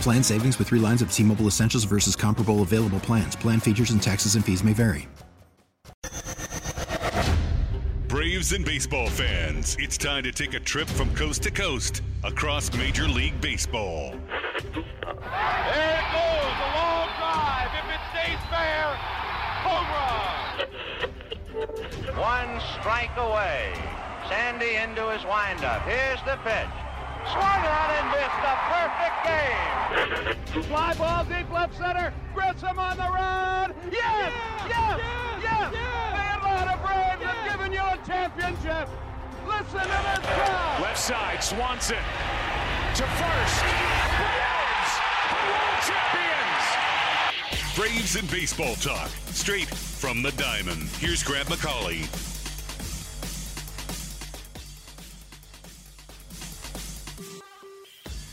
Plan savings with three lines of T Mobile Essentials versus comparable available plans. Plan features and taxes and fees may vary. Braves and baseball fans, it's time to take a trip from coast to coast across Major League Baseball. There it goes, a long drive. If it stays fair, home run. One strike away. Sandy into his windup. Here's the pitch. Swung on and missed a perfect game. Fly ball deep left center. Grissom on the run. Yes! Yes! Yes! The Atlanta Braves have given you a championship. Listen to this crowd. Left side, Swanson to first. Braves, world champions. Braves and baseball talk, straight from the diamond. Here's Grant McCauley.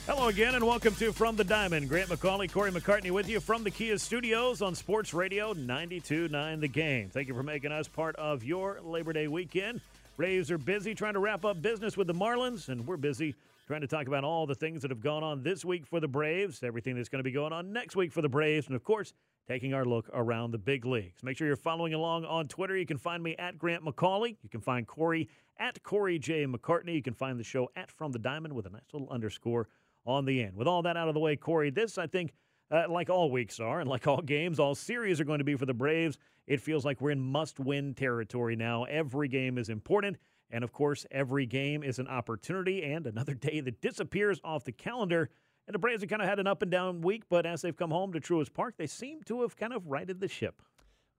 Hello again, and welcome to From the Diamond. Grant McCauley, Corey McCartney with you from the Kia Studios on Sports Radio 92.9 The Game. Thank you for making us part of your Labor Day weekend. Braves are busy trying to wrap up business with the Marlins, and we're busy trying to talk about all the things that have gone on this week for the Braves, everything that's going to be going on next week for the Braves, and of course, taking our look around the big leagues. Make sure you're following along on Twitter. You can find me at Grant McCauley. You can find Corey at Corey J. McCartney. You can find the show at From the Diamond with a nice little underscore on the end. With all that out of the way, Corey, this, I think, uh, like all weeks are, and like all games, all series are going to be for the Braves. It feels like we're in must win territory now. Every game is important. And of course, every game is an opportunity and another day that disappears off the calendar. And the Braves have kind of had an up and down week, but as they've come home to Truist Park, they seem to have kind of righted the ship.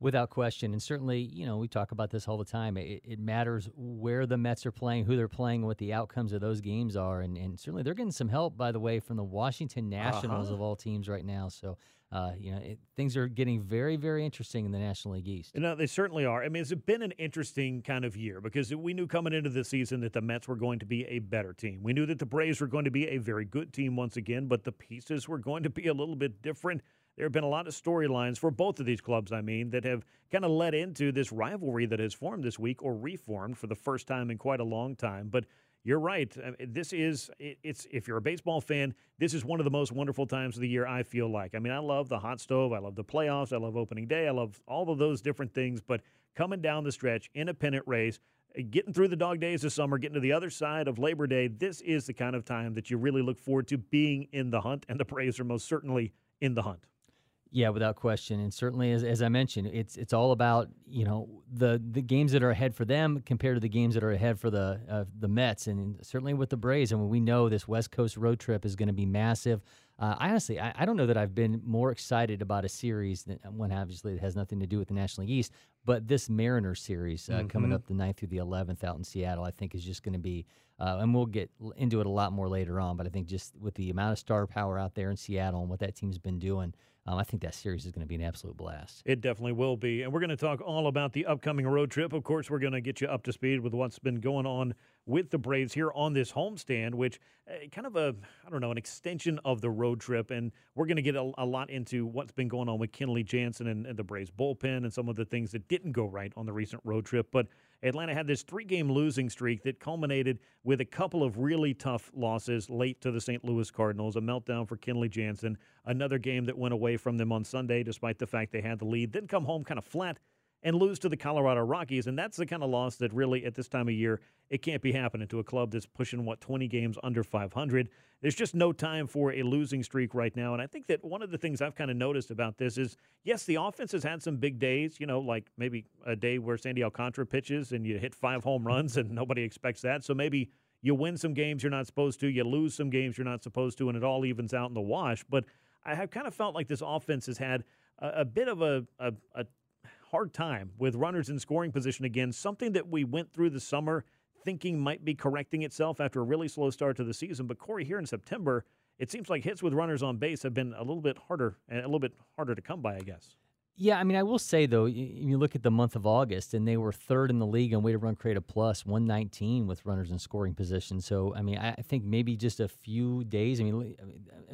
Without question. And certainly, you know, we talk about this all the time. It, it, matters where the Mets are playing, who they're playing, what the outcomes of those games are. And, and certainly they're getting some help, by the way, from the Washington Nationals Uh-huh. of all teams right now. So, uh, you know, it, things are getting very, very interesting in the National League East. You know, they certainly are. I mean, it's been an interesting kind of year because we knew coming into the season that the Mets were going to be a better team. We knew that the Braves were going to be a very good team once again, but the pieces were going to be a little bit different. There have been a lot of storylines for both of these clubs, I mean, that have kind of led into this rivalry that has formed this week or reformed for the first time in quite a long time. But you're right. This is it's if you're a baseball fan, this is one of the most wonderful times of the year. I feel like. I mean, I love the hot stove. I love the playoffs. I love opening day. I love all of those different things. But coming down the stretch in a pennant race, getting through the dog days of summer, getting to the other side of Labor Day, this is the kind of time that you really look forward to being in the hunt. And the Braves are most certainly in the hunt. Yeah, without question, and certainly as, as I mentioned, it's it's all about you know the the games that are ahead for them compared to the games that are ahead for the uh, the Mets, and certainly with the Braves. And we know this West Coast road trip is going to be massive. Uh, I honestly, I, I don't know that I've been more excited about a series than one. Obviously, it has nothing to do with the National League East, but this Mariners series uh, coming Mhm. up the 9th through the 11th out in Seattle, I think is just going to be, uh, and we'll get into it a lot more later on. But I think just with the amount of star power out there in Seattle and what that team's been doing, um, I think that series is going to be an absolute blast. It definitely will be. And we're going to talk all about the upcoming road trip. Of course, we're going to get you up to speed with what's been going on with the Braves here on this homestand, which uh, kind of a, I don't know, an extension of the road trip. And we're going to get a, a lot into what's been going on with Kenley Jansen and, and the Braves bullpen and some of the things that didn't go right on the recent road trip. But Atlanta had this three game losing streak that culminated with a couple of really tough losses late to the St. Louis Cardinals, a meltdown for Kenley Jansen, another game that went away from them on Sunday despite the fact they had the lead, then come home kind of flat and lose to the Colorado Rockies. And that's the kind of loss that really, at this time of year, it can't be happening to a club that's pushing, what, 20 games under 500. There's just no time for a losing streak right now. And I think that one of the things I've kind of noticed about this is yes, the offense has had some big days, you know, like maybe a day where Sandy Alcantara pitches and you hit five home runs and nobody expects that. So maybe you win some games you're not supposed to, you lose some games you're not supposed to, and it all evens out in the wash. But I have kind of felt like this offense has had a, a bit of a, a, a hard time with runners in scoring position again, something that we went through the summer thinking might be correcting itself after a really slow start to the season. But Corey, here in September, it seems like hits with runners on base have been a little bit harder and a little bit harder to come by, I guess. Yeah, I mean, I will say though, you look at the month of August, and they were third in the league on weighted run created plus, 119 with runners in scoring position. So, I mean, I think maybe just a few days. I mean, I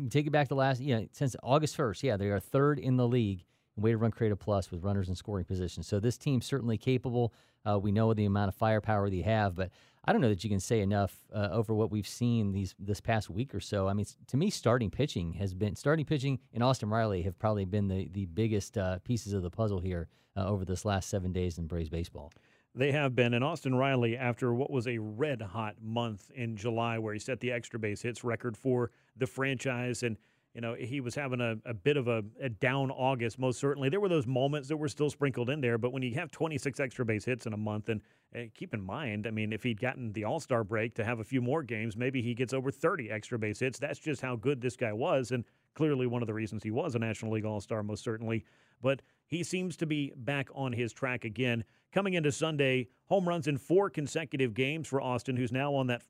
mean take it back to last, yeah, since August 1st, yeah, they are third in the league weighted run created plus with runners in scoring position. So this team's certainly capable. Uh, we know the amount of firepower they have, but I don't know that you can say enough uh, over what we've seen these this past week or so. I mean, to me, starting pitching has been starting pitching and Austin Riley have probably been the the biggest uh, pieces of the puzzle here uh, over this last seven days in Braves baseball. They have been. And Austin Riley, after what was a red hot month in July, where he set the extra base hits record for the franchise and you know, he was having a, a bit of a, a, down August, most certainly. There were those moments that were still sprinkled in there, but when you have 26 extra base hits in a month, and, and keep in mind, I mean, if he'd gotten the All Star break to have a few more games, maybe he gets over 30 extra base hits. That's just how good this guy was, and clearly one of the reasons he was a National League All Star, most certainly. But he seems to be back on his track again. Coming into Sunday, home runs in four consecutive games for Austin, who's now on that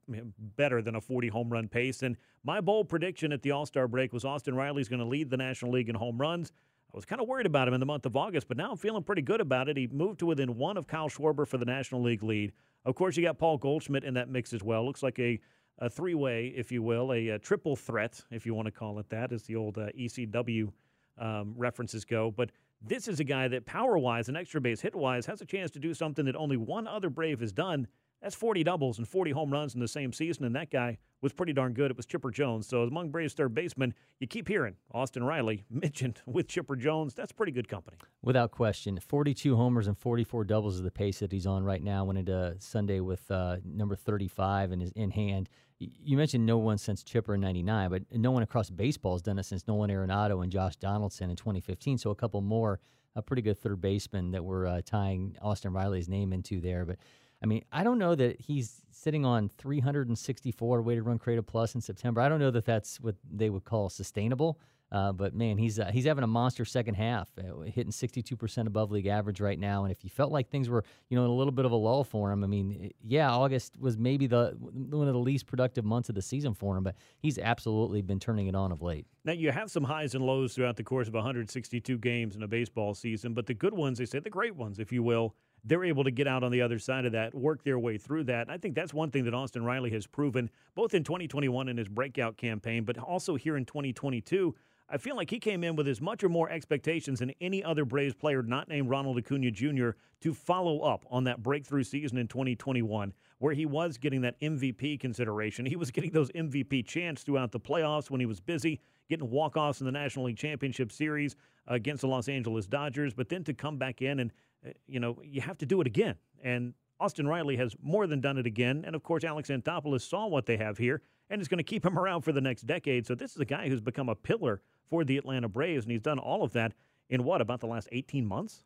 better than a 40 home run pace. And my bold prediction at the All Star break was Austin Riley's going to lead the National League in home runs. I was kind of worried about him in the month of August, but now I'm feeling pretty good about it. He moved to within one of Kyle Schwarber for the National League lead. Of course, you got Paul Goldschmidt in that mix as well. Looks like a, a three way, if you will, a, a, triple threat, if you want to call it that, as the old uh, ECW um, references go. But this is a guy that power wise and extra base hit wise has a chance to do something that only one other Brave has done. That's 40 doubles and 40 home runs in the same season, and that guy was pretty darn good. It was Chipper Jones. So among Braves third basemen, you keep hearing Austin Riley mentioned with Chipper Jones. That's pretty good company. Without question. 42 homers and 44 doubles is the pace that he's on right now. Went into Sunday with uh, number 35 in his in hand you mentioned no one since Chipper in 99, but no one across baseball has done it since Nolan Arenado and Josh Donaldson in 2015. So a couple more, a pretty good third baseman that we're uh, tying Austin Riley's name into there. But I mean, I don't know that he's sitting on 364 weighted run created plus in September. I don't know that that's what they would call sustainable. Uh, but man, he's uh, he's having a monster second half, uh, hitting 62% above league average right now. And if you felt like things were, you know, in a little bit of a lull for him, I mean, yeah, August was maybe the one of the least productive months of the season for him, but he's absolutely been turning it on of late. Now you have some highs and lows throughout the course of 162 games in a baseball season, but the good ones, they say the great ones, if you will, they're able to get out on the other side of that, work their way through that. I think that's one thing that Austin Riley has proven both in 2021 in his breakout campaign, but also here in 2022 I feel like he came in with as much or more expectations than any other Braves player not named Ronald Acuna Jr. to follow up on that breakthrough season in 2021, where he was getting that MVP consideration. He was getting those MVP chants throughout the playoffs when he was busy, getting walk offs in the National League Championship Series against the Los Angeles Dodgers. But then to come back in and, uh, you know, you have to do it again. And Austin Riley has more than done it again. And of course, Alex Anthopoulos saw what they have here and is going to keep him around for the next decade. So this is a guy who's become a pillar for the Atlanta Braves, and he's done all of that in what about the last 18 months?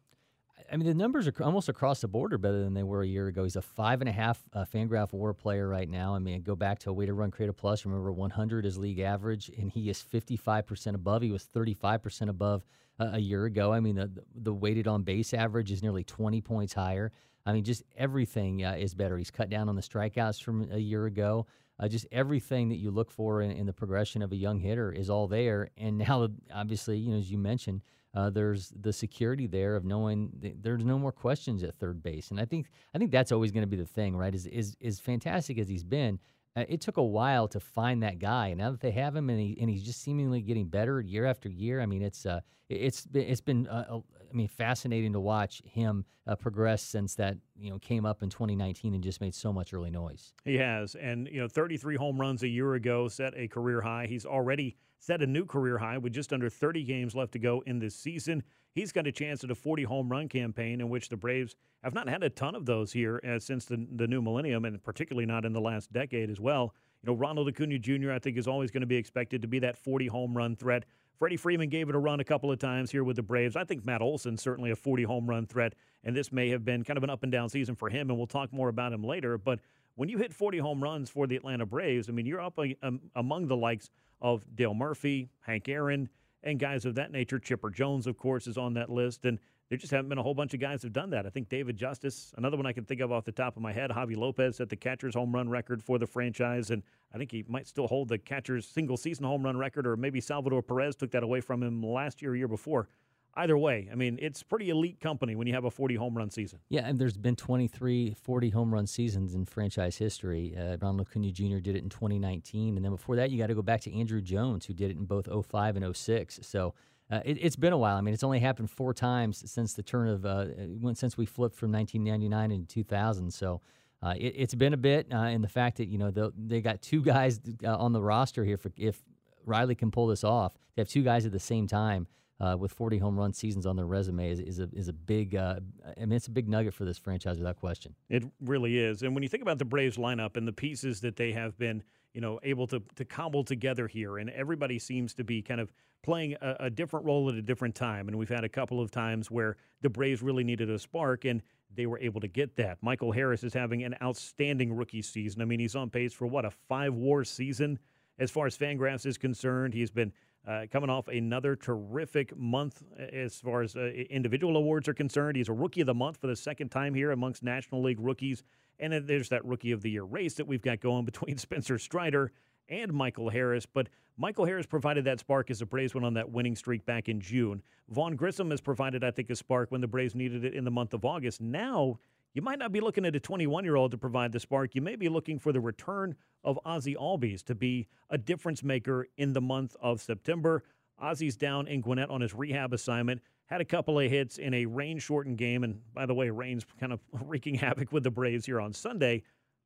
I mean, the numbers are almost across the board better than they were a year ago. He's a five and a half uh, Fangraph WAR player right now. I mean, go back to a weighted run created plus. Remember, 100 is league average, and he is 55% above. He was 35% above uh, a year ago. I mean, the the weighted on base average is nearly 20 points higher. I mean, just everything uh, is better. He's cut down on the strikeouts from a year ago. Uh, just everything that you look for in, in, the progression of a young hitter is all there. And now, obviously, you know, as you mentioned, uh, there's the security there of knowing there's no more questions at third base. And I think I think that's always going to be the thing, right? Is is as fantastic as he's been, uh, it took a while to find that guy. Now that they have him, and, he, and he's just seemingly getting better year after year. I mean, it's uh, it's it's been uh, I mean, fascinating to watch him uh, progress since that you know came up in 2019 and just made so much early noise. He has, and you know, 33 home runs a year ago set a career high. He's already set a new career high with just under 30 games left to go in this season. He's got a chance at a 40 home run campaign in which the Braves have not had a ton of those here uh, since the, the new millennium, and particularly not in the last decade as well. You know, Ronald Acuna Jr., I think, is always going to be expected to be that 40 home run threat. Freddie Freeman gave it a run a couple of times here with the Braves. I think Matt Olson certainly a 40 home run threat, and this may have been kind of an up and down season for him, and we'll talk more about him later. But when you hit 40 home runs for the Atlanta Braves, I mean, you're up um, among the likes of Dale Murphy, Hank Aaron, and guys of that nature. Chipper Jones, of course, is on that list. And there just haven't been a whole bunch of guys who've done that. I think David Justice, another one I can think of off the top of my head. Javy Lopez set the catcher's home run record for the franchise, and I think he might still hold the catcher's single season home run record, or maybe Salvador Perez took that away from him last year year before either way, I mean, it's pretty elite company when you have a 40 home run season. Yeah, and there's been 23 40 home run seasons in franchise history. Uh, Ronald Acuna Jr. did it in 2019, and then before that, you got to go back to Andruw Jones, who did it in both 05 and 06. So. Uh, it, has been a while. I mean, it's only happened four times since the turn of uh, since we flipped from 1999 into 2000. So uh, it, has been a bit, uh, and the fact that you know they got two guys uh, on the roster here. For if Riley can pull this off, they have two guys at the same time uh, with 40 home run seasons on their resume is, is a is a big. Uh, I mean, it's a big nugget for this franchise without question. It really is. And when you think about the Braves lineup and the pieces that they have been, you know, able to to cobble together here, and everybody seems to be kind of playing a, a different role at a different time. And we've had a couple of times where the Braves really needed a spark, and they were able to get that. Michael Harris is having an outstanding rookie season. I mean, he's on pace for what a five WAR season as far as Fangraphs is concerned. He's been uh, coming off another terrific month as far as uh, individual awards are concerned. He's a Rookie of the Month for the second time here amongst National League rookies. And then there's that Rookie of the Year race that we've got going between Spencer Strider and Michael Harris. But Michael Harris provided that spark as the Braves went on that winning streak back in June. Vaughn Grissom has provided, I think, a spark when the Braves needed it in the month of August. Now, you might not be looking at a 21 year old to provide the spark. You may be looking for the return of Ozzie Albies to be a difference maker in the month of September. Ozzie's down in Gwinnett on his rehab assignment. Had a couple of hits in a rain shortened game. And by the way, rain's kind of wreaking havoc with the Braves here on Sunday.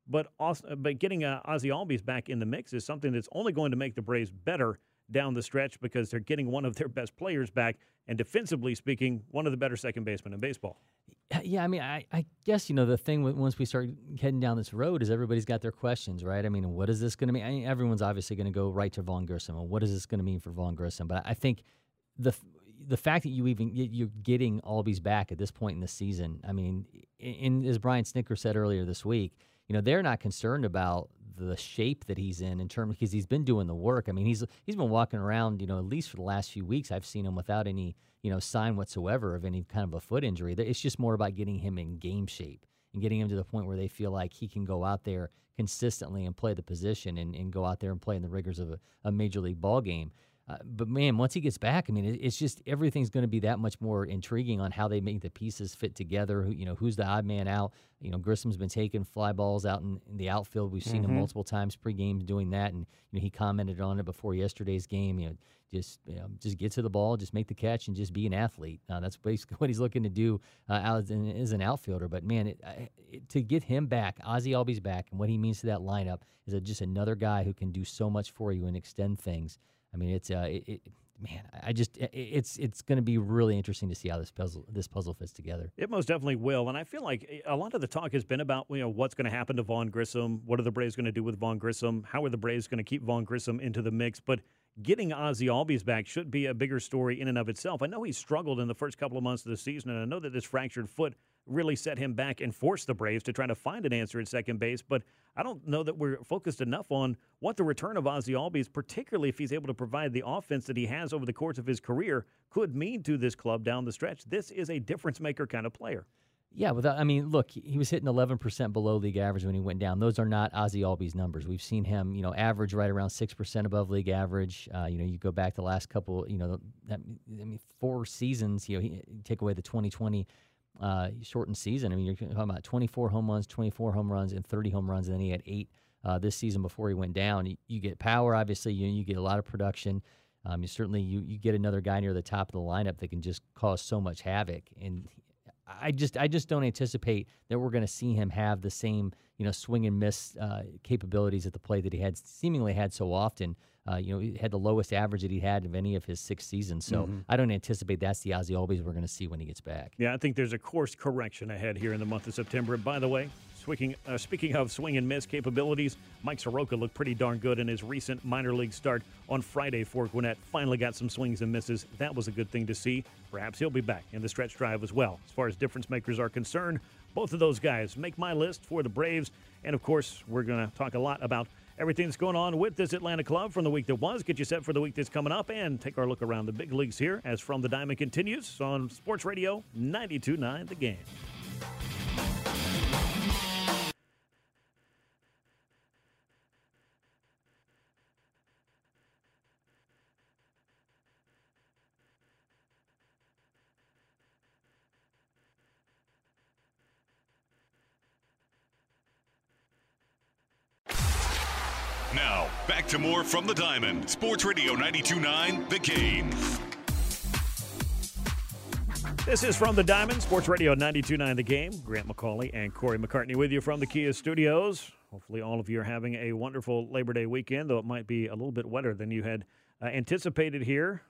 But, also, but getting uh, Ozzie Albies back in the mix is something that's only going to make the Braves better down the stretch because they're getting one of their best players back, and defensively speaking, one of the better second basemen in baseball. Yeah, I mean, I, I guess you know the thing once we start heading down this road is everybody's got their questions, right? I mean, what is this going to mean? I mean, everyone's obviously going to go right to Vaughn Grissom. Well, what is this going to mean for Vaughn Grissom? But I think the the fact that you even you're getting Albies back at this point in the season, I mean, in, as Brian Snitker said earlier this week, you know they're not concerned about the shape that he's in in terms because he's been doing the work. I mean, he's he's been walking around, you know, at least for the last few weeks. I've seen him without any, you know, sign whatsoever of any kind of a foot injury. It's just more about getting him in game shape and getting him to the point where they feel like he can go out there consistently and play the position and, and go out there and play in the rigors of a, a major league ball game. Uh, but man, once he gets back, I mean, it, it's just everything's going to be that much more intriguing on how they make the pieces fit together. Who, you know, who's the odd man out? You know, Grissom's been taking fly balls out in, in the outfield. We've seen mm-hmm. him multiple times pre-game doing that, and you know, he commented on it before yesterday's game. You know, just you know, just get to the ball, just make the catch, and just be an athlete. Uh, that's basically what he's looking to do uh, as, an, as an outfielder. But man, it, it, to get him back, Ozzie Albies back, and what he means to that lineup is a, just another guy who can do so much for you and extend things. I mean, it's uh, it, it, man, I just it, it's it's going to be really interesting to see how this puzzle this puzzle fits together. It most definitely will, and I feel like eh, a lot of the talk has been about you know what's going to happen to Vaughn Grissom, what are the Braves going to do with Vaughn Grissom, how are the Braves going to keep Vaughn Grissom into the mix, but. Getting Ozzie Albies back should be a bigger story in and of itself. I know he struggled in the first couple of months of the season, and I know that this fractured foot really set him back and forced the Braves to try to find an answer at second base. But I don't know that we're focused enough on what the return of Ozzie Albies, particularly if he's able to provide the offense that he has over the course of his career, could mean to this club down the stretch. This is a difference maker kind of player. Yeah, without I mean, look, he was hitting 11% below league average when he went down. Those are not Ozzie Albies numbers. We've seen him, you know, average right around 6% above league average. Uh, you know, you go back the last couple, you know, that, I mean, four seasons, you know, he, take away the 2020 uh, shortened season. I mean, you're talking about 24 home runs, 24 home runs, and 30 home runs, and then he had eight uh, this season before he went down. You, you get power, obviously. You, you get a lot of production. Um, you certainly you, you get another guy near the top of the lineup that can just cause so much havoc. And I just I just don't anticipate that we're going to see him have the same you know swing and miss uh, capabilities at the plate that he had seemingly had so often. Uh, you know, he had the lowest average that he had of any of his six seasons. So Mhm. I don't anticipate that's the Ozzie Albies we're going to see when he gets back. Yeah, I think there's a course correction ahead here in the month of September. And by the way, speaking, uh, speaking of swing and miss capabilities, Mike Soroka looked pretty darn good in his recent minor league start on Friday for Gwinnett. Finally got some swings and misses. That was a good thing to see. Perhaps he'll be back in the stretch drive as well. As far as difference makers are concerned, both of those guys make my list for the Braves. And of course, we're going to talk a lot about everything that's going on with this Atlanta club from the week that was, get you set for the week that's coming up, and take our look around the big leagues here as From the Diamond continues on Sports Radio 92.9 The Game. To more from the Diamond. Sports Radio 92.9 The Game. This is from the Diamond Sports Radio 92.9 The Game. Grant McCauley and Corey McCartney with you from the Kia Studios. Hopefully, all of you are having a wonderful Labor Day weekend, though it might be a little bit wetter than you had uh, anticipated here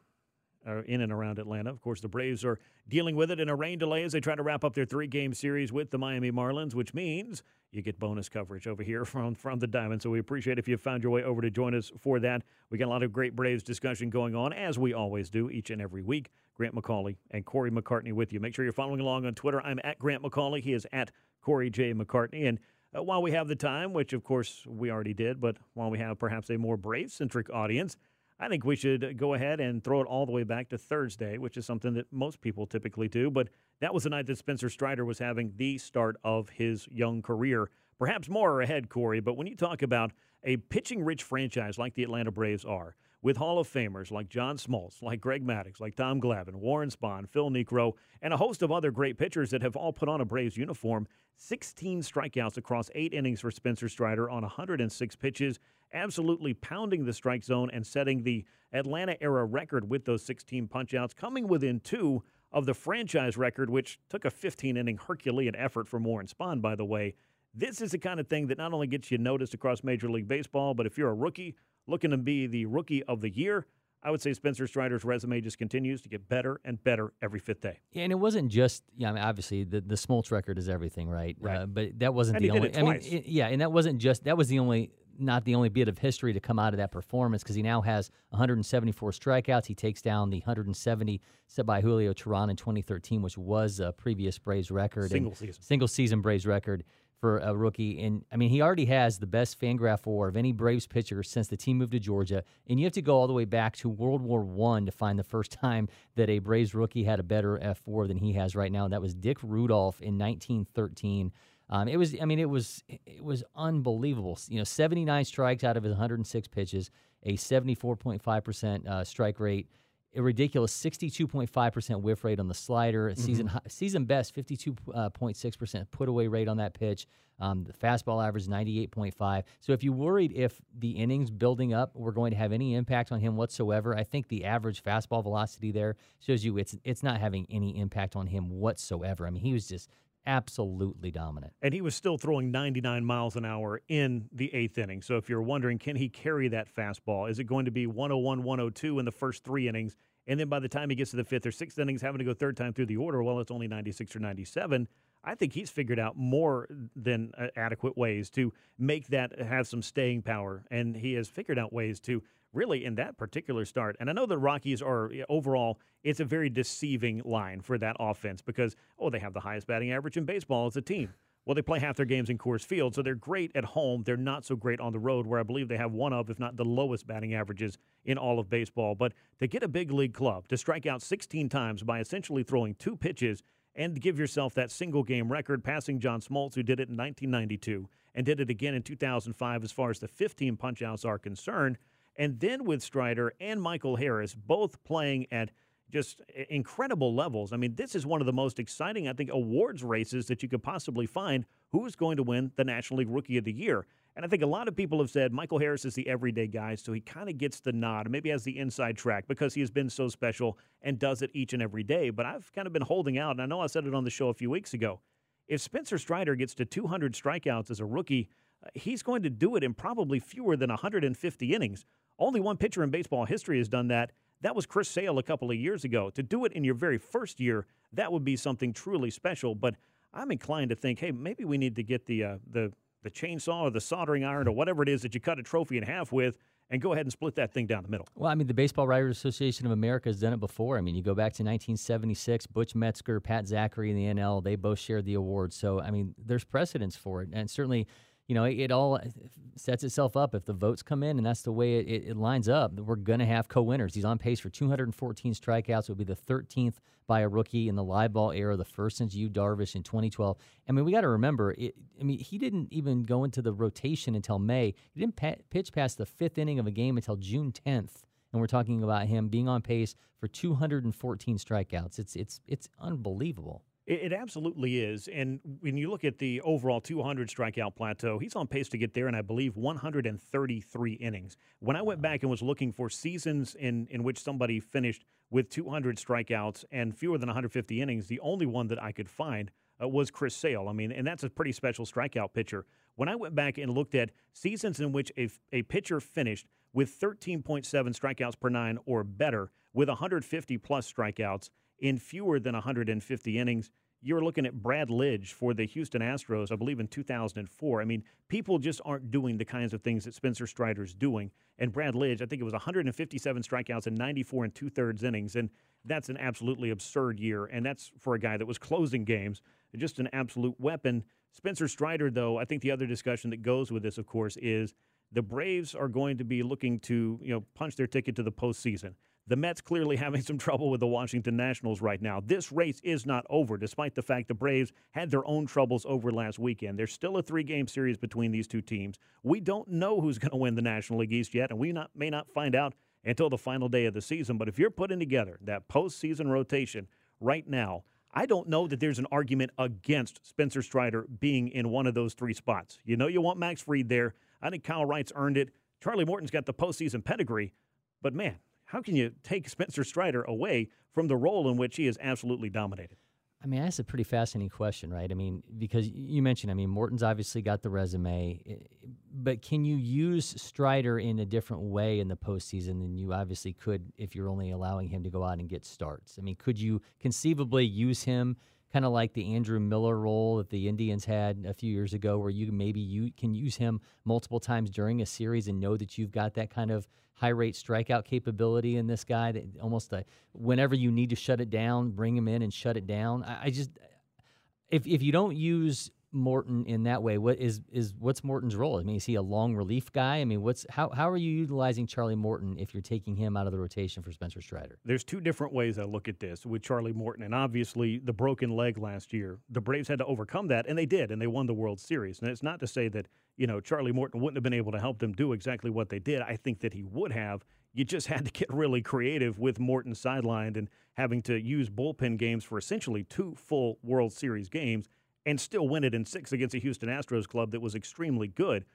uh, in and around Atlanta. Of course, the Braves are dealing with it in a rain delay as they try to wrap up their three game series with the Miami Marlins, which means you get bonus coverage over here from, from the Diamond. So we appreciate if you found your way over to join us for that. We got a lot of great Braves discussion going on, as we always do each and every week. Grant McCauley and Corey McCartney with you. Make sure you're following along on Twitter. I'm at Grant McCauley. He is at Corey J. McCartney. And uh, while we have the time, which of course we already did, but while we have perhaps a more Brave centric audience, I think we should go ahead and throw it all the way back to Thursday, which is something that most people typically do. But that was the night that Spencer Strider was having the start of his young career. Perhaps more ahead, Corey, but when you talk about a pitching rich franchise like the Atlanta Braves are, with Hall of Famers like John Smoltz, like Greg Maddux, like Tom Glavine, Warren Spahn, Phil Niekro, and a host of other great pitchers that have all put on a Braves uniform. 16 strikeouts across eight innings for Spencer Strider on 106 pitches, absolutely pounding the strike zone and setting the Atlanta era record with those 16 punchouts, coming within two of the franchise record, which took a 15 inning Herculean effort from Warren Spahn, by the way. This is the kind of thing that not only gets you noticed across Major League Baseball, but if you're a rookie looking to be the rookie of the year, I would say Spencer Strider's resume just continues to get better and better every fifth day. Yeah, and it wasn't just. Yeah, I mean, obviously the the Smoltz record is everything, right? Right. Uh, but that wasn't And the he did only. I mean, it- yeah, and that wasn't just. That was the only. Not the only bit of history to come out of that performance because he now has 174 strikeouts. He takes down the 170 set by Julio Teheran in 2013, which was a previous Braves record. Single season. Single season Braves record for a rookie. And I mean, he already has the best Fangraph WAR of any Braves pitcher since the team moved to Georgia. And you have to go all the way back to World War One to find the first time that a Braves rookie had a better F4 than he has right now. And that was Dick Rudolph in 1913. Um, it was, I mean, it was, it was unbelievable. You know, 79 strikes out of his 106 pitches, a 74.5 percent uh, strike rate, a ridiculous 62.5% whiff rate on the slider, season hi- season best 52.6% put away rate on that pitch. Um, the fastball average 98.5. So if you worried if the innings building up were going to have any impact on him whatsoever, I think the average fastball velocity there shows you it's it's not having any impact on him whatsoever. I mean, he was just absolutely dominant. And he was still throwing 99 miles an hour in the eighth inning. So if you're wondering, can he carry that fastball? Is it going to be 101, 102 in the first three innings? And then by the time he gets to the fifth or sixth innings, having to go third time through the order, well, it's only 96 or 97. I think he's figured out more than uh, adequate ways to make that have some staying power. And he has figured out ways to really in that particular start. And I know the Rockies are eh, overall, it's a very deceiving line for that offense because, oh, they have the highest batting average in baseball as a team. Well, they play half their games in Coors Field, so they're great at home. They're not so great on the road, where I believe they have one of, if not the lowest batting averages in all of baseball. But to get a big league club to strike out 16 times by essentially throwing two pitches and give yourself that single game record, passing John Smoltz, who did it in 1992 and did it again in 2005 as far as the 15 punchouts are concerned. And then with Strider and Michael Harris both playing at just incredible levels. I mean, this is one of the most exciting, I think, awards races that you could possibly find. Who's going to win the National League Rookie of the Year? And I think a lot of people have said Michael Harris is the everyday guy, so he kind of gets the nod, maybe has the inside track because he has been so special and does it each and every day. But I've kind of been holding out, and I know I said it on the show a few weeks ago. If Spencer Strider gets to 200 strikeouts as a rookie, uh, he's going to do it in probably fewer than 150 innings. Only one pitcher in baseball history has done that. That was Chris Sale a couple of years ago. To do it in your very first year, that would be something truly special. But I'm inclined to think, hey, maybe we need to get the uh, the the chainsaw or the soldering iron or whatever it is that you cut a trophy in half with and go ahead and split that thing down the middle. Well, I mean, the Baseball Writers Association of America has done it before. I mean, you go back to 1976, Butch Metzger, Pat Zachry, in the NL, they both shared the award. So, I mean, there's precedence for it. And certainly, you know, it, it all eh, sets itself up. If the votes come in and that's the way it, it, it lines up, we're going to have co winners. He's on pace for 214 strikeouts. It would be the 13th by a rookie in the live ball era, the first since Yu Darvish in 2012. I mean, we got to remember, it, I mean, he didn't even go into the rotation until May. He didn't pa- pitch past the fifth inning of a game until June 10th. And we're talking about him being on pace for 214 strikeouts. It's it's it's unbelievable. It, it, absolutely is. And when you look at the overall 200 strikeout plateau, he's on pace to get there in, I believe, 133 innings. When I went back and was looking for seasons in, in which somebody finished with 200 strikeouts and fewer than 150 innings, the only one that I could find uh, was Chris Sale. I mean, and that's a pretty special strikeout pitcher. When I went back and looked at seasons in which a, a pitcher finished with 13.7 strikeouts per nine or better, with 150 plus strikeouts, in fewer than 150 innings. You're looking at Brad Lidge for the Houston Astros, I believe in 2004. I mean, people just aren't doing the kinds of things that Spencer Strider's doing. And Brad Lidge, I think it was 157 strikeouts and 94 and two thirds innings. And that's an absolutely absurd year. And that's for a guy that was closing games, just an absolute weapon. Spencer Strider, though, I think the other discussion that goes with this, of course, is the Braves are going to be looking to, you know, punch their ticket to the postseason. The Mets clearly having some trouble with the Washington Nationals right now. This race is not over, despite the fact the Braves had their own troubles over last weekend. There's still a three game series between these two teams. We don't know who's going to win the National League East yet, and we not, may not find out until the final day of the season. But if you're putting together that postseason rotation right now, I don't know that there's an argument against Spencer Strider being in one of those three spots. You know, you want Max Fried there. I think Kyle Wright's earned it. Charlie Morton's got the postseason pedigree. But man, how can you take Spencer Strider away from the role in which he is absolutely dominated? I mean, that's a pretty fascinating question, right? I mean, because you mentioned, I mean, Morton's obviously got the resume, eh, but can you use Strider in a different way in the postseason than you obviously could if you're only allowing him to go out and get starts? I mean, could you conceivably use him kind of like the Andrew Miller role that the Indians had a few years ago, where you maybe you can use him multiple times during a series and know that you've got that kind of high rate strikeout capability in this guy. That almost a, whenever you need to shut it down, bring him in and shut it down. I, I just if if you don't use Morton in that way? What is is what's Morton's role? I mean, is he a long relief guy? I mean, what's how how are you utilizing Charlie Morton if you're taking him out of the rotation for Spencer Strider? There's two different ways I look at this with Charlie Morton, and obviously the broken leg last year. The Braves had to overcome that, and they did, and they won the World Series. And it's not to say that you know Charlie Morton wouldn't have been able to help them do exactly what they did. I think that he would have. You just had to get really creative with Morton sidelined and having to use bullpen games for essentially two full World Series games and still win it in six against a Houston Astros club that was extremely good.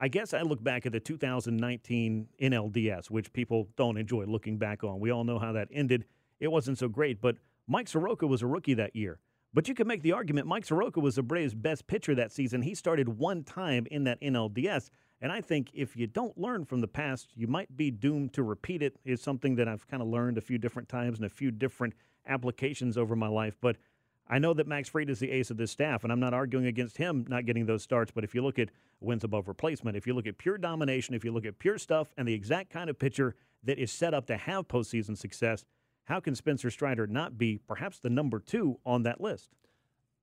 I guess I look back at the 2019 NLDS, which people don't enjoy looking back on. We all know how that ended. It wasn't so great, but Mike Soroka was a rookie that year. But you could make the argument Mike Soroka was the Braves' best pitcher that season. He started one time in that NLDS. And I think if you don't learn from the past, you might be doomed to repeat it, is something that I've kind of learned a few different times and a few different applications over my life. But I know that Max Fried is the ace of this staff, and I'm not arguing against him not getting those starts. But if you look at wins above replacement, if you look at pure domination, if you look at pure stuff and the exact kind of pitcher that is set up to have postseason success, how can Spencer Strider not be perhaps the number two on that list?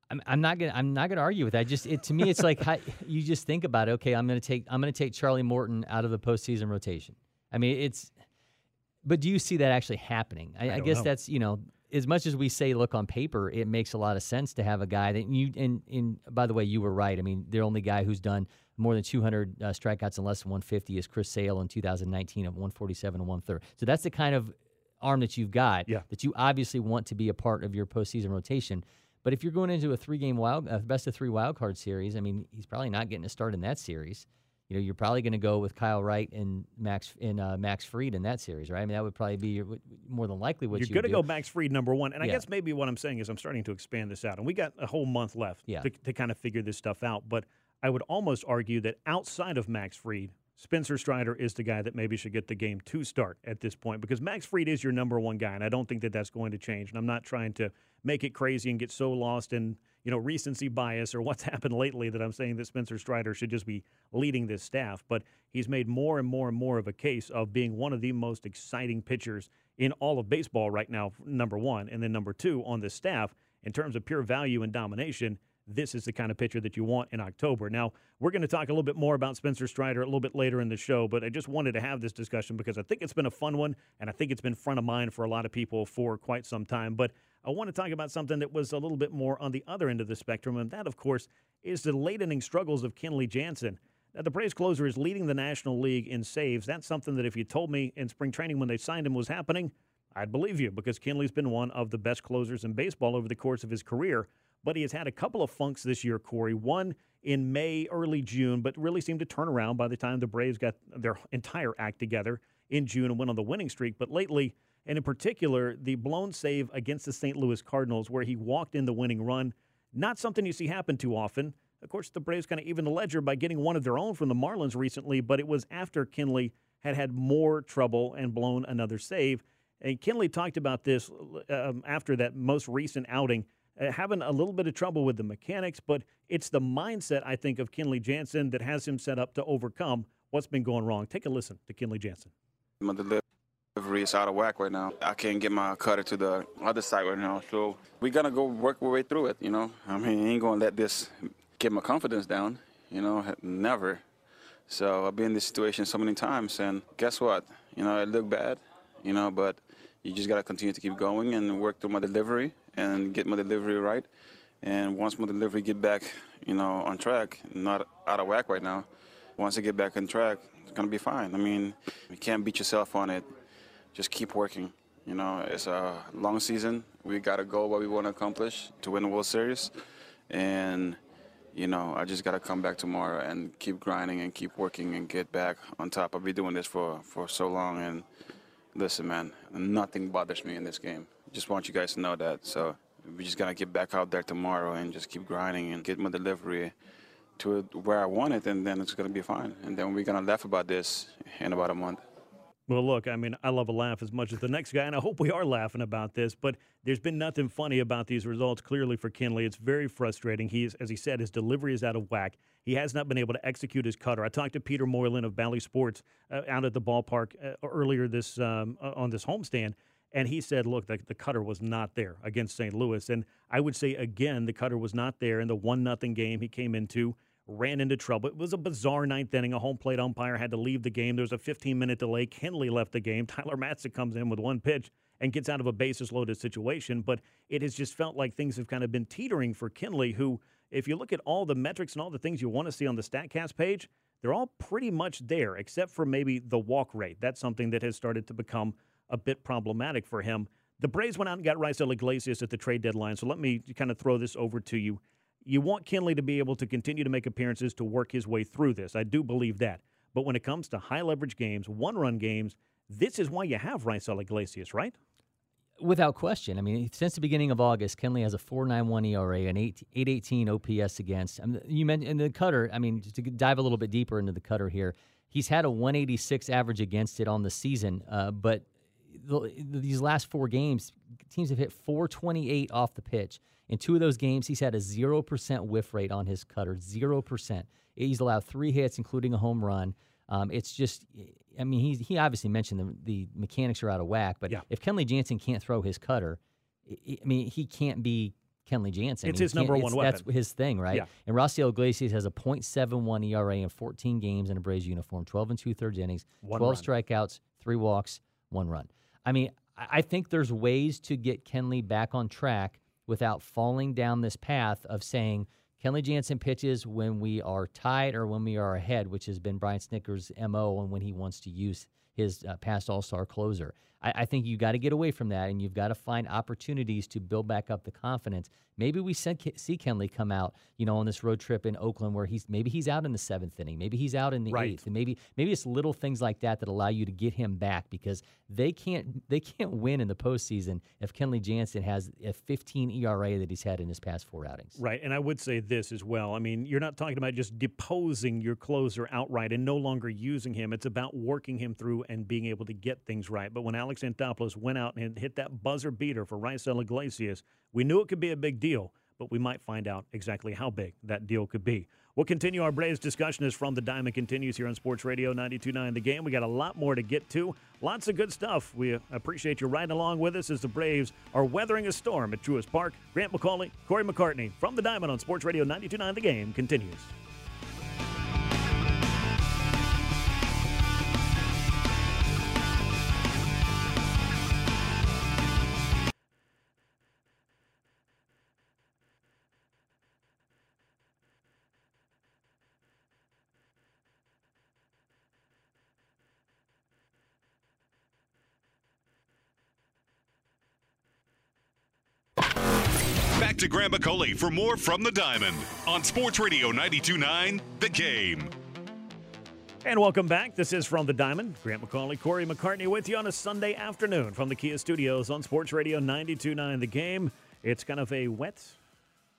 I'm, I'm not gonna I'm not gonna argue with that. Just it, to me, it's like how, you just think about it. Okay, I'm gonna take I'm gonna take Charlie Morton out of the postseason rotation. I mean, it's. But do you see that actually happening? I, I, I guess know. that's you know as much as we say look on paper, it makes a lot of sense to have a guy that you and, and by the way, you were right. I mean, the only guy who's done more than 200 uh, strikeouts and less than 150 is Chris Sale in 2019 of 147 and one third. So that's the kind of arm that you've got yeah. that you obviously want to be a part of your postseason rotation. But if you're going into a three game wild, uh, best of three wild card series, I mean, he's probably not getting a start in that series. You know, you're probably going to go with Kyle Wright and Max and uh, Max Fried in that series, right? I mean, that would probably be your, more than likely what you're you going to go Max Fried number one. And I Yeah. guess maybe what I'm saying is I'm starting to expand this out, and we got a whole month left Yeah. to, to kind of figure this stuff out. But I would almost argue that outside of Max Fried, Spencer Strider is the guy that maybe should get the game to start at this point because Max Fried is your number one guy, and I don't think that that's going to change. And I'm not trying to make it crazy and get so lost in you know recency bias or what's happened lately that I'm saying that Spencer Strider should just be leading this staff. But he's made more and more and more of a case of being one of the most exciting pitchers in all of baseball right now. Number one, and then number two on this staff in terms of pure value and domination this is the kind of pitcher that you want in October. Now, we're going to talk a little bit more about Spencer Strider a little bit later in the show, but I just wanted to have this discussion because I think it's been a fun one, and I think it's been front of mind for a lot of people for quite some time. But I want to talk about something that was a little bit more on the other end of the spectrum, and that, of course, is the late inning struggles of Kenley Jansen. Now, the Braves closer is leading the National League in saves. That's something that if you told me in spring training when they signed him was happening, I'd believe you because Kenley's been one of the best closers in baseball over the course of his career but he has had a couple of funks this year, Corey. One in May, early June, but really seemed to turn around by the time the Braves got their entire act together in June and went on the winning streak. But lately, and in particular, the blown save against the St. Louis Cardinals, where he walked in the winning run, not something you see happen too often. Of course, the Braves kind of even the ledger by getting one of their own from the Marlins recently, but it was after Kenley had had more trouble and blown another save. And Kenley talked about this um, after that most recent outing uh, having a little bit of trouble with the mechanics, but it's the mindset, I think, of Kenley Jansen that has him set up to overcome what's been going wrong. Take a listen to Kenley Jansen. Delivery is out of whack right now. I can't get my cutter to the other side right now, so we gotta go work our way through it. You know, I mean, I ain't gonna let this get my confidence down. You know, never. So I've been in this situation so many times, and guess what? You know, it looked bad. You know, but you just gotta continue to keep going and work through my delivery and get my delivery right. And once my delivery get back, you know, on track, not out of whack right now. Once I get back on track, it's gonna be fine. I mean, you can't beat yourself on it. Just keep working. You know, it's a long season. We gotta go what we want to accomplish to win the World Series, and you know, I just gotta come back tomorrow and keep grinding and keep working and get back on top. I've been doing this for for so long, and listen, man, nothing bothers me in this game. Just want you guys to know that. So we just gotta get back out there tomorrow and just keep grinding and get my delivery to where I want it, and then it's gonna be fine. And then we're gonna laugh about this in about a month. Well, look, I mean, I love a laugh as much as the next guy, and I hope we are laughing about this, but there's been nothing funny about these results clearly for Kenley. It's very frustrating. He's, as he said, his delivery is out of whack. He has not been able to execute his cutter. I talked to Peter Moylan of Bally Sports uh, out at the ballpark uh, earlier this um, on this homestand, and he said, look, the, the cutter was not there against St. Louis. And I would say, again, the cutter was not there in the 1 nothing game he came into ran into trouble. It was a bizarre ninth inning. A home plate umpire had to leave the game. There was a 15 minute delay. Kenley left the game. Tyler Matzek comes in with one pitch and gets out of a bases loaded situation. But it has just felt like things have kind of been teetering for Kenley, who, if you look at all the metrics and all the things you want to see on the StatCast page, they're all pretty much there, except for maybe the walk rate. That's something that has started to become a bit problematic for him. The Braves went out and got Raisel Iglesias at the trade deadline. So let me kind of throw this over to you you want Kenley to be able to continue to make appearances to work his way through this. I do believe that. But when it comes to high leverage games, one run games, this is why you have Raisel Iglesias, right? Without question. I mean, since the beginning of August, Kenley has a 4.91 ERA and 8, 818 OPS against. I mean, you mentioned the cutter. I mean, to dive a little bit deeper into the cutter here, he's had a 186 average against it on the season, uh, but the, these last four games, teams have hit 428 off the pitch. In two of those games, he's had a 0% whiff rate on his cutter, 0%. He's allowed three hits, including a home run. Um, it's just, I mean, he's, he obviously mentioned the, the mechanics are out of whack, but yeah. if Kenley Jansen can't throw his cutter, I mean, he can't be Kenley Jansen. It's I mean, his number one weapon. That's his thing, right? Yeah. And Raisel Iglesias has a .71 ERA in 14 games in a Braves uniform, 12 and two thirds innings, one 12 run. strikeouts, three walks, one run. I mean, I think there's ways to get Kenley back on track without falling down this path of saying Kenley Jansen pitches when we are tied or when we are ahead, which has been Brian Snitker's MO and when he wants to use his uh, past All Star closer. I, I think you got to get away from that, and you've got to find opportunities to build back up the confidence. Maybe we see Kenley come out, you know, on this road trip in Oakland where he's maybe he's out in the seventh inning, maybe he's out in the Right. eighth, and maybe maybe it's little things like that that allow you to get him back because they can't they can't win in the postseason if Kenley Jansen has a 15 ERA that he's had in his past four outings. Right, and I would say this as well. I mean, you're not talking about just deposing your closer outright and no longer using him. It's about working him through and being able to get things right. But when Alex Anthopoulos went out and hit that buzzer beater for Raisel Iglesias, we knew it could be a big deal, but we might find out exactly how big that deal could be. We'll continue our Braves discussion as From the Diamond continues here on Sports Radio 92.9 The Game. We got a lot more to get to. Lots of good stuff. We appreciate you riding along with us as the Braves are weathering a storm at Truist Park. Grant McCauley, Corey McCartney from the Diamond on Sports Radio 92.9 The Game continues. To Grant McAuley for more from the Diamond on Sports Radio 92.9 The Game. And welcome back. This is From the Diamond. Grant McAuley, Corey McCartney with you on a Sunday afternoon from the Kia Studios on Sports Radio 92.9 The Game. It's kind of a wet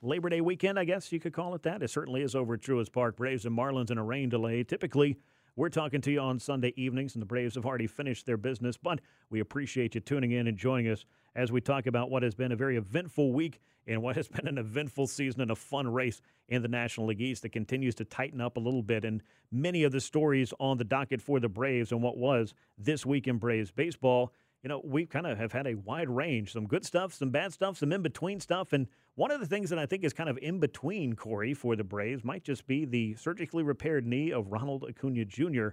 Labor Day weekend, I guess you could call it that. It certainly is over at Truist Park. Braves and Marlins in a rain delay. Typically, we're talking to you on Sunday evenings, and the Braves have already finished their business, but we appreciate you tuning in and joining us as we talk about what has been a very eventful week and what has been an eventful season and a fun race in the National League East that continues to tighten up a little bit. And many of the stories on the docket for the Braves and what was this week in Braves baseball you know, we kind of have had a wide range some good stuff, some bad stuff, some in between stuff. And one of the things that I think is kind of in between, Corey, for the Braves might just be the surgically repaired knee of Ronald Acuna Jr.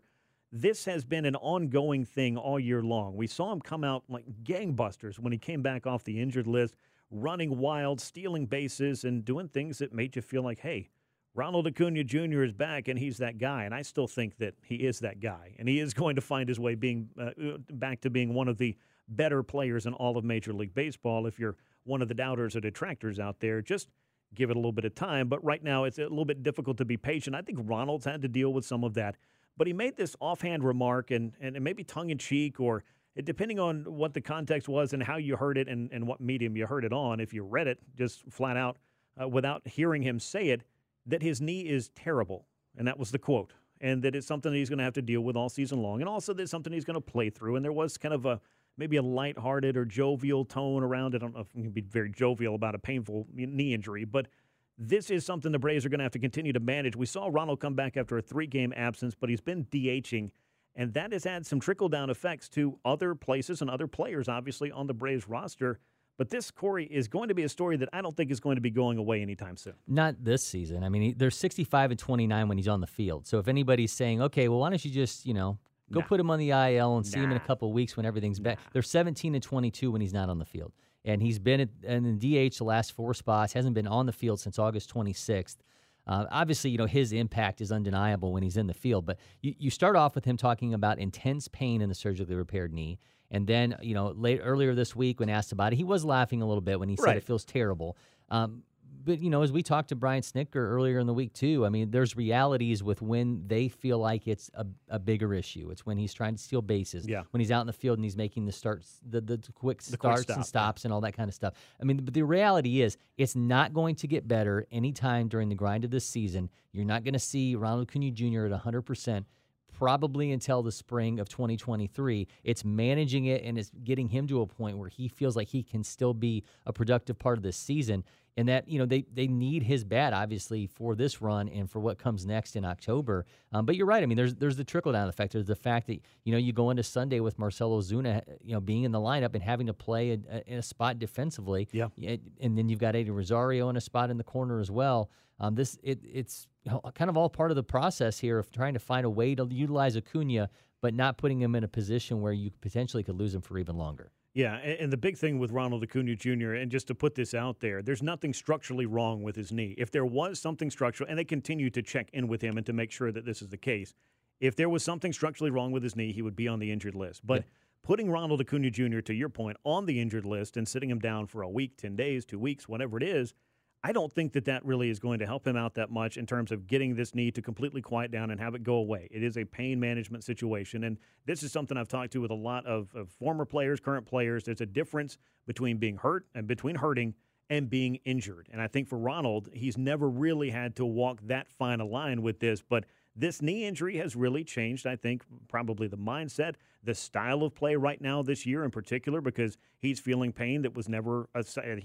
This has been an ongoing thing all year long. We saw him come out like gangbusters when he came back off the injured list, running wild, stealing bases, and doing things that made you feel like, hey, Ronald Acuna Jr. is back, and he's that guy. And I still think that he is that guy, and he is going to find his way being uh, back to being one of the better players in all of Major League Baseball. If you're one of the doubters or detractors out there, just give it a little bit of time. But right now, it's a little bit difficult to be patient. I think Ronald's had to deal with some of that. But he made this offhand remark, and and maybe tongue in cheek, or depending on what the context was and how you heard it and, and what medium you heard it on. If you read it just flat out uh, without hearing him say it that his knee is terrible. And that was the quote. And that it's something that he's going to have to deal with all season long. And also that it's something he's going to play through. And there was kind of a maybe a lighthearted or jovial tone around it. I don't know if we can be very jovial about a painful knee injury, but this is something the Braves are going to have to continue to manage. We saw Ronald come back after a three game absence, but he's been DHing. And that has had some trickle down effects to other places and other players, obviously, on the Braves roster. But this, Corey, is going to be a story that I don't think is going to be going away anytime soon. Not this season. I mean, he, they're 65 and 29 when he's on the field. So if anybody's saying, okay, well, why don't you just, you know, go Nah. put him on the IL and see him in a couple of weeks when everything's back? They're 17 and 22 when he's not on the field. And he's been at, in the DH the last four spots, hasn't been on the field since August 26th. Uh, obviously, you know, his impact is undeniable when he's in the field, but you, you start off with him talking about intense pain in the surgically repaired knee. And then, you know, late earlier this week when asked about it, he was laughing a little bit when he said Right. it feels terrible. Um, but you know, as we talked to Brian Snitker earlier in the week too, I mean, there's realities with when they feel like it's a, a bigger issue. It's when he's trying to steal bases. Yeah. When he's out in the field and he's making the starts, the the, quick The quick starts stop, and stops and all that kind of stuff. I mean, but the reality is, it's not going to get better anytime during the grind of this season. You're not going to see Ronald Acuna Jr. at 100 percent probably until the spring of 2023. It's managing it and it's getting him to a point where he feels like he can still be a productive part of this season. And that, you know, they, they need his bat, obviously, for this run and for what comes next in October. Um, but you're right. I mean, there's there's the trickle down effect. There's the fact that, you know, you go into Sunday with Marcell Ozuna, you know, being in the lineup and having to play a, a- in a spot defensively. Yeah. And then you've got Eddie Rosario in a spot in the corner as well. Um, this it, it's kind of all part of the process here of trying to find a way to utilize Acuna, but not putting him in a position where you potentially could lose him for even longer. Yeah, and the big thing with Ronald Acuna Jr., and just to put this out there, there's nothing structurally wrong with his knee. If there was something structural, and they continue to check in with him and to make sure that this is the case, if there was something structurally wrong with his knee, he would be on the injured list. But putting Ronald Acuna Jr., to your point, on the injured list and sitting him down for a week, 10 days, two weeks, whatever it is, I don't think that that really is going to help him out that much in terms of getting this knee to completely quiet down and have it go away. It is a pain management situation. And this is something I've talked to with a lot of, of former players, current players. There's a difference between being hurt and between hurting and being injured. And I think for Ronald, he's never really had to walk that fine a line with this. But this knee injury has really changed, I think, probably the mindset, the style of play right now this year in particular, because he's feeling pain that was never a, uh,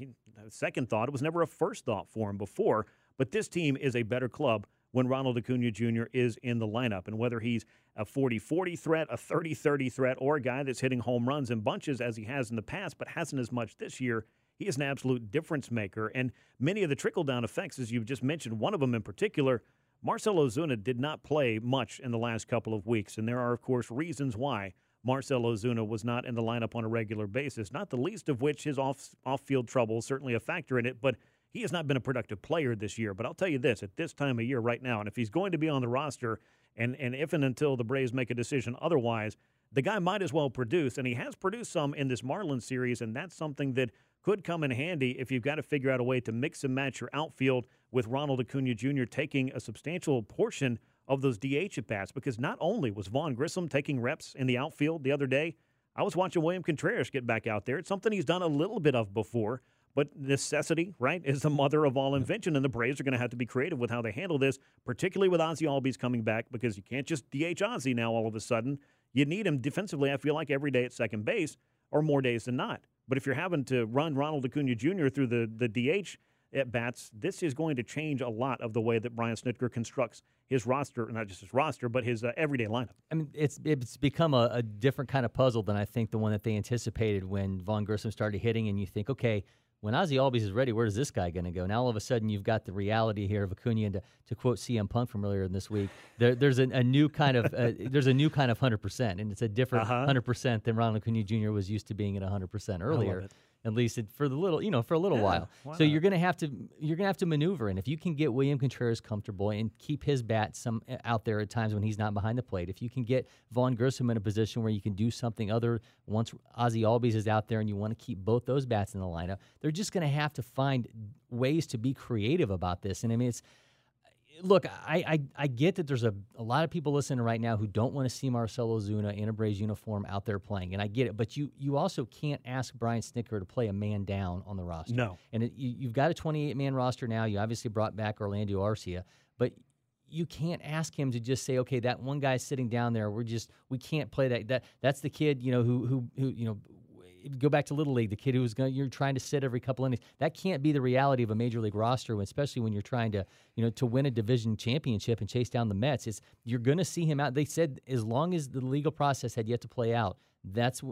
a second thought. It was never a first thought for him before. But this team is a better club when Ronald Acuna Jr. is in the lineup. And whether he's a 40 40 threat, a 30 30 threat, or a guy that's hitting home runs in bunches as he has in the past, but hasn't as much this year, he is an absolute difference maker. And many of the trickle down effects, as you've just mentioned, one of them in particular, Marcell Ozuna did not play much in the last couple of weeks, and there are, of course, reasons why Marcell Ozuna was not in the lineup on a regular basis, not the least of which his off off field trouble certainly a factor in it, but he has not been a productive player this year. But I'll tell you this at this time of year right now, and if he's going to be on the roster, and, and if and until the Braves make a decision otherwise, the guy might as well produce, and he has produced some in this Marlins series, and that's something that could come in handy if you've got to figure out a way to mix and match your outfield with Ronald Acuna Jr. taking a substantial portion of those DH at bats. Because not only was Vaughn Grissom taking reps in the outfield the other day, I was watching William Contreras get back out there. It's something he's done a little bit of before, but necessity, right, is the mother of all invention, and the Braves are going to have to be creative with how they handle this, particularly with Ozzie Albies coming back, because you can't just DH Ozzie now all of a sudden. You need him defensively, I feel like, every day at second base, or more days than not. But if you're having to run Ronald Acuna Jr. through the, the DH at bats, this is going to change a lot of the way that Brian Snitker constructs his roster, not just his roster, but his uh, everyday lineup. I mean, it's it's become a, a, different kind of puzzle than I think the one that they anticipated when Vaughn Grissom started hitting, and you think, okay, when Ozzie Albies is ready, where's this guy going to go? Now all of a sudden you've got the reality here of Acuna, and to, to quote CM Punk from earlier in this week, there, there's a, a, new kind of uh, there's a new kind of hundred percent, and it's a different uh-huh. 100 uh-huh. percent than Ronald Acuna Jr. was used to being at hundred percent earlier at least for the little, you know, for a little yeah, while. So you're gonna have to you're gonna have to maneuver, and if you can get William Contreras comfortable and keep his bat some uh, out there at times when he's not behind the plate, if you can get Vaughn Grissom in a position where you can do something other once Ozzie Albies is out there, and you want to keep both those bats in the lineup, they're just gonna have to find ways to be creative about this. And I mean, it's look, I, I, I get that there's a, a lot of people listening right now who don't want to see Marcell Ozuna in a Braves uniform out there playing, and I get it. But you you also can't ask Brian Snitker to play a man down on the roster. No, and it, you, you've got a 28 man roster now. You obviously brought back Orlando Arcia, but you can't ask him to just say, okay, that one guy's sitting down there. We're just we can't play that. That that's the kid, you know, who who who you know go back to little league, the kid who's going you're trying to sit every couple innings. That can't be the reality of a major league roster, especially when you're trying to you know to win a division championship and chase down the Mets. It's you're going to see him out. They said as long as the legal process had yet to play out, that's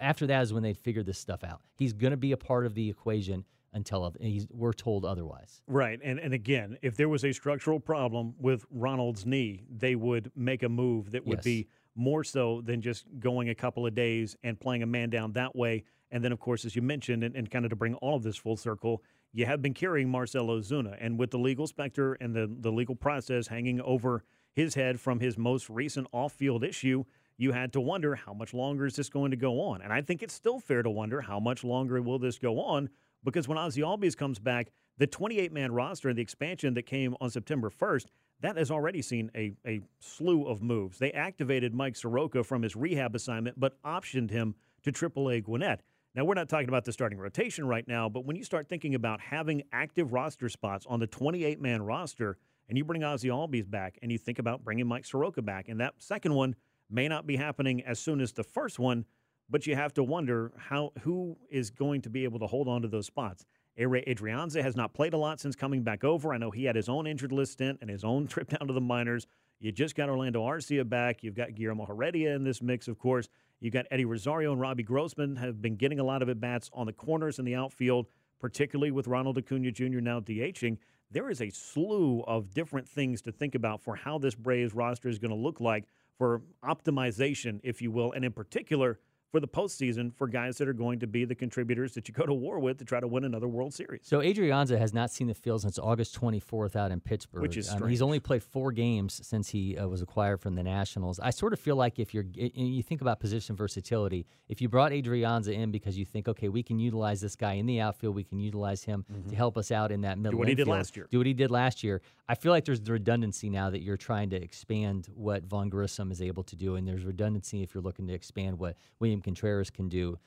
after that is when they figured this stuff out. He's going to be a part of the equation until we're told otherwise. Right. And and again, if there was a structural problem with Ronald's knee, they would make a move that would yes. be more so than just going a couple of days and playing a man down that way. And then, of course, as you mentioned, and, and kind of to bring all of this full circle, you have been carrying Marcell Ozuna. And with the legal specter and the, the legal process hanging over his head from his most recent off field issue, you had to wonder how much longer is this going to go on? And I think it's still fair to wonder how much longer will this go on because when Ozzie Albies comes back, the 28 man roster and the expansion that came on September 1st, that has already seen a, a slew of moves. They activated Mike Soroka from his rehab assignment, but optioned him to AAA Gwinnett. Now, we're not talking about the starting rotation right now, but when you start thinking about having active roster spots on the 28 man roster, and you bring Ozzie Albies back, and you think about bringing Mike Soroka back, and that second one may not be happening as soon as the first one, but you have to wonder how who is going to be able to hold on to those spots. Adrianza has not played a lot since coming back over. I know he had his own injured list stint and his own trip down to the minors. You just got Orlando Arcia back. You've got Guillermo Heredia in this mix, of course. You've got Eddie Rosario and Robbie Grossman have been getting a lot of at bats on the corners in the outfield, particularly with Ronald Acuna Jr. now DHing. There is a slew of different things to think about for how this Braves roster is going to look like for optimization, if you will, and in particular for the postseason for guys that are going to be the contributors that you go to war with to try to win another World Series. So Adrianza has not seen the field since August 24th out in Pittsburgh. Which is Um, he's only played four games since he uh, was acquired from the Nationals. I sort of feel like if you're you think about position versatility, if you brought Adrianza in because you think, okay, we can utilize this guy in the outfield, we can utilize him to help us out in that middle. Mm-hmm. what he did last year. Do what he did last year. I feel like there's the redundancy now that you're trying to expand what Vaughn Grissom is able to do, and there's redundancy if you're looking to expand what William Contreras can do.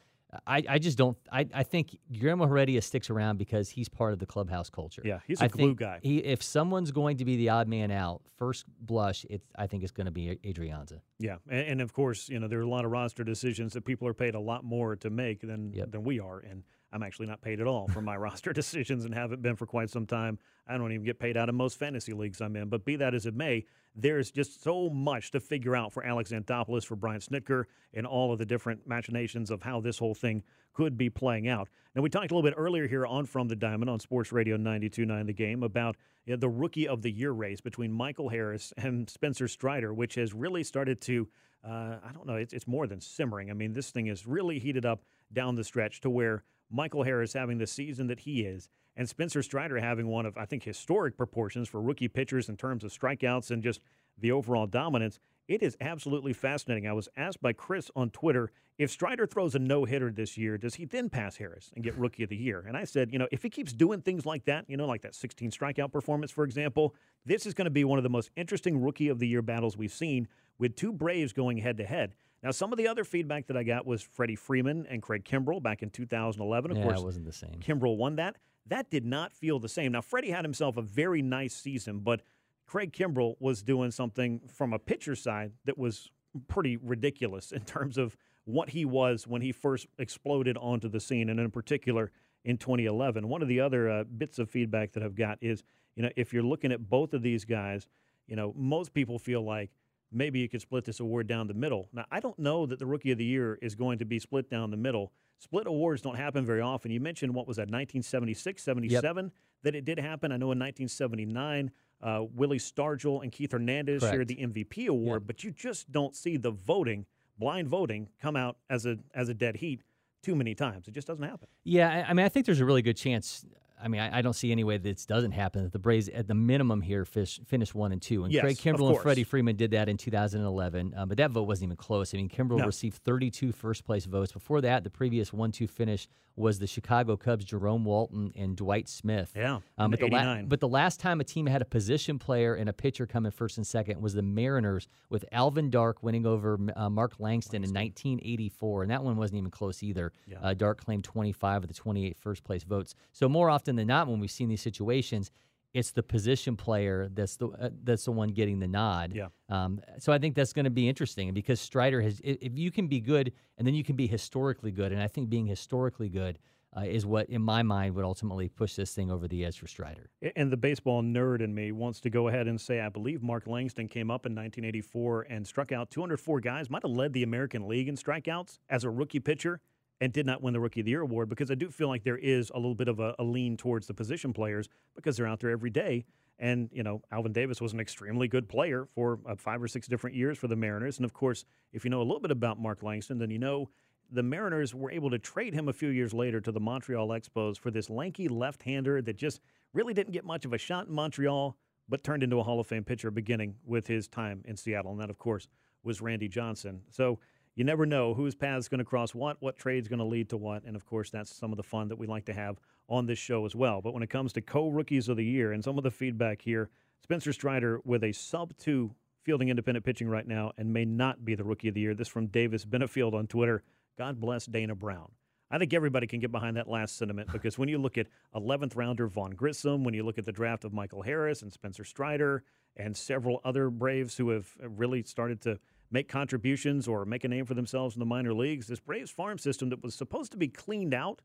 I, I just don't. I, I think Guillermo Heredia sticks around because he's part of the clubhouse culture. Yeah, he's a I glue guy. He, if someone's going to be the odd man out, first blush, it's I think it's going to be Adrianza. Yeah, and, and of course, you know there are a lot of roster decisions that people are paid a lot more to make than Yep. than we are, and I'm actually not paid at all for my roster decisions and haven't been for quite some time. I don't even get paid out of most fantasy leagues I'm in. But be that as it may, there's just so much to figure out for Alex Anthopoulos, for Brian Snitker, and all of the different machinations of how this whole thing could be playing out. Now, we talked a little bit earlier here on From the Diamond on Sports Radio 92.9 The Game about you know, the Rookie of the Year race between Michael Harris and Spencer Strider, which has really started to, uh, I don't know, it's, it's more than simmering. I mean, this thing is really heated up down the stretch to where Michael Harris having the season that he is, and Spencer Strider having one of, I think, historic proportions for rookie pitchers in terms of strikeouts and just the overall dominance. It is absolutely fascinating. I was asked by Chris on Twitter if Strider throws a no hitter this year, does he then pass Harris and get Rookie of the Year? And I said, you know, if he keeps doing things like that, you know, like that 16 strikeout performance, for example, this is going to be one of the most interesting Rookie of the Year battles we've seen with two Braves going head to head. Now, some of the other feedback that I got was Freddie Freeman and Craig Kimbrel back in 2011. Of yeah, course, it wasn't the same. Kimbrel won that. That did not feel the same. Now, Freddie had himself a very nice season, but Craig Kimbrel was doing something from a pitcher side that was pretty ridiculous in terms of what he was when he first exploded onto the scene, and in particular in 2011. One of the other uh, bits of feedback that I've got is, you know, if you're looking at both of these guys, you know, most people feel like maybe you could split this award down the middle. Now, I don't know that the Rookie of the Year is going to be split down the middle. Split awards don't happen very often. You mentioned what was that, 1976, 77, that it did happen. I know in 1979, uh, Willie Stargell and Keith Hernandez shared the MVP award, but you just don't see the voting, blind voting, come out as a as a dead heat too many times. It just doesn't happen. Yeah, I, I mean, I think there's a really good chance. I mean, I, I don't see any way that this doesn't happen. That the Braves, at the minimum here, fish, finish one and two. And Yes, Craig Kimbrel and. Freddie Freeman did that in 2011, uh, but that vote wasn't even close. I mean, Kimbrel No. received 32 first place votes. Before that, the previous one-two finish was the Chicago Cubs, Jerome Walton and Dwight Smith. Yeah, um, but the la- but the last time a team had a position player and a pitcher come in first and second was the Mariners with Alvin Dark winning over uh, Mark Langston, in 1984, and that one wasn't even close either. Uh, Dark claimed 25 of the 28 first place votes. So more often than not, when we've seen these situations, it's the position player that's the uh, that's the one getting the nod. Yeah. Um, so I think that's going to be interesting because Strider has. If you can be good, and then you can be historically good, and I think being historically good uh, is what, in my mind, would ultimately push this thing over the edge for Strider. And the baseball nerd in me wants to go ahead and say I believe Mark Langston came up in 1984 and struck out 204 guys, might have led the American League in strikeouts as a rookie pitcher, and did not win the Rookie of the Year award because I do feel like there is a little bit of a, a lean towards the position players because they're out there every day. And, you know, Alvin Davis was an extremely good player for uh, five or six different years for the Mariners. And, of course, if you know a little bit about Mark Langston, then you know the Mariners were able to trade him a few years later to the Montreal Expos for this lanky left hander that just really didn't get much of a shot in Montreal, but turned into a Hall of Fame pitcher beginning with his time in Seattle. And that, of course, was Randy Johnson. So you never know whose path is going to cross what, what trade's going to lead to what. And of course, that's some of the fun that we like to have on this show as well. But when it comes to co rookies of the year and some of the feedback here, Spencer Strider with a sub two fielding independent pitching right now and may not be the rookie of the year. This from Davis Benefield on Twitter. God bless Dana Brown. I think everybody can get behind that last sentiment because when you look at 11th rounder Vaughn Grissom, when you look at the draft of Michael Harris and Spencer Strider and several other Braves who have really started to make contributions or make a name for themselves in the minor leagues, this Braves farm system that was supposed to be cleaned out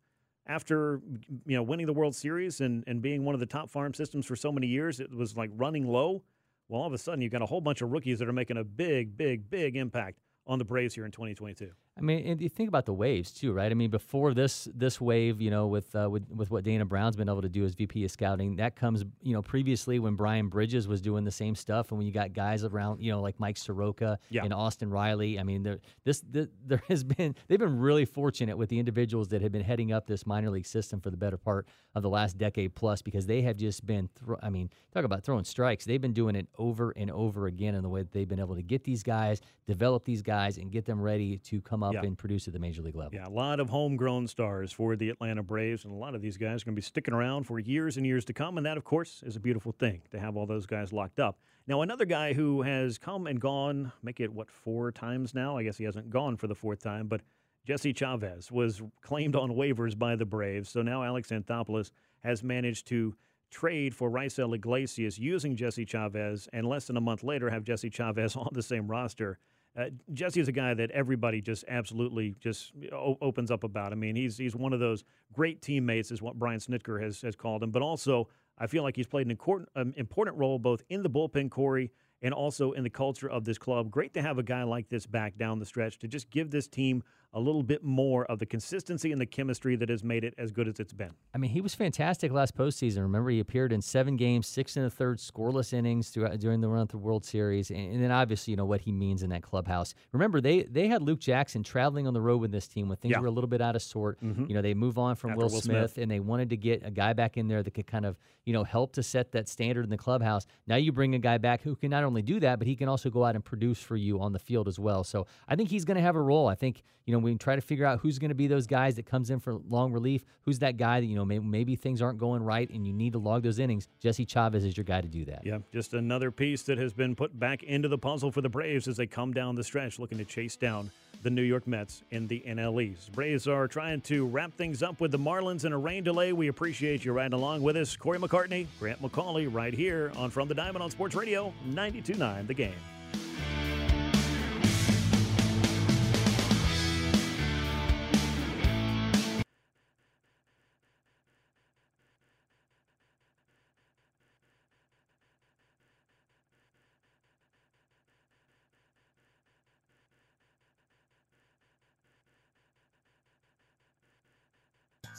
after you know winning the World Series and, and being one of the top farm systems for so many years, it was like running low. Well, all of a sudden, you've got a whole bunch of rookies that are making a big, big, big impact on the Braves here in 2022. I mean, and you think about the waves too, right? I mean, before this this wave, you know, with uh, with with what Dana Brown's been able to do as VP of scouting, that comes, you know, previously when Brian Bridges was doing the same stuff, and when you got guys around, you know, like Mike Soroka Yeah. and Austin Riley. I mean, there this, this there has been they've been really fortunate with the individuals that have been heading up this minor league system for the better part of the last decade plus because they have just been, thro- I mean, talk about throwing strikes. They've been doing it over and over again in the way that they've been able to get these guys, develop these guys, and get them ready to come up Yeah. and produce at the major league level. Yeah, a lot of homegrown stars for the Atlanta Braves, and a lot of these guys are going to be sticking around for years and years to come. And that, of course, is a beautiful thing to have all those guys locked up. Now, another guy who has come and gone, make it what, four times now? I guess he hasn't gone for the fourth time, but Jesse Chavez was claimed on waivers by the Braves. So now Alex Anthopoulos has managed to trade for Raisel Iglesias using Jesse Chavez, and less than a month later have Jesse Chavez on the same roster. Uh, Jesse is a guy that everybody just absolutely just o- opens up about. I mean, he's he's one of those great teammates, is what Brian Snitker has has called him. But also, I feel like he's played an important um, important role both in the bullpen, Corey, and also in the culture of this club. Great to have a guy like this back down the stretch to just give this team a little bit more of the consistency and the chemistry that has made it as good as it's been. I mean, he was fantastic last postseason. Remember, he appeared in seven games, six and a third scoreless innings throughout, during the run of the World Series, and, and then obviously, you know what he means in that clubhouse. Remember, they they had Luke Jackson traveling on the road with this team when things Yeah. were a little bit out of sort. Mhm. You know, they move on from After Will Smith, Smith. and they wanted to get a guy back in there that could kind of you know help to set that standard in the clubhouse. Now you bring a guy back who can not only do that, but he can also go out and produce for you on the field as well. So I think he's going to have a role. I think you know we can try to figure out who's going to be those guys that comes in for long relief. Who's that guy that you know maybe, maybe things aren't going right and you need to log those innings. Jesse Chavez is your guy to do that. Yeah, just another piece that has been put back into the puzzle for the Braves as they come down the stretch looking to chase down the New York Mets in the NL East. Braves are trying to wrap things up with the Marlins in a rain delay. We appreciate you riding along with us. Corey McCartney, Grant McAuley, right here on From the Diamond on Sports Radio 92.9 The Game.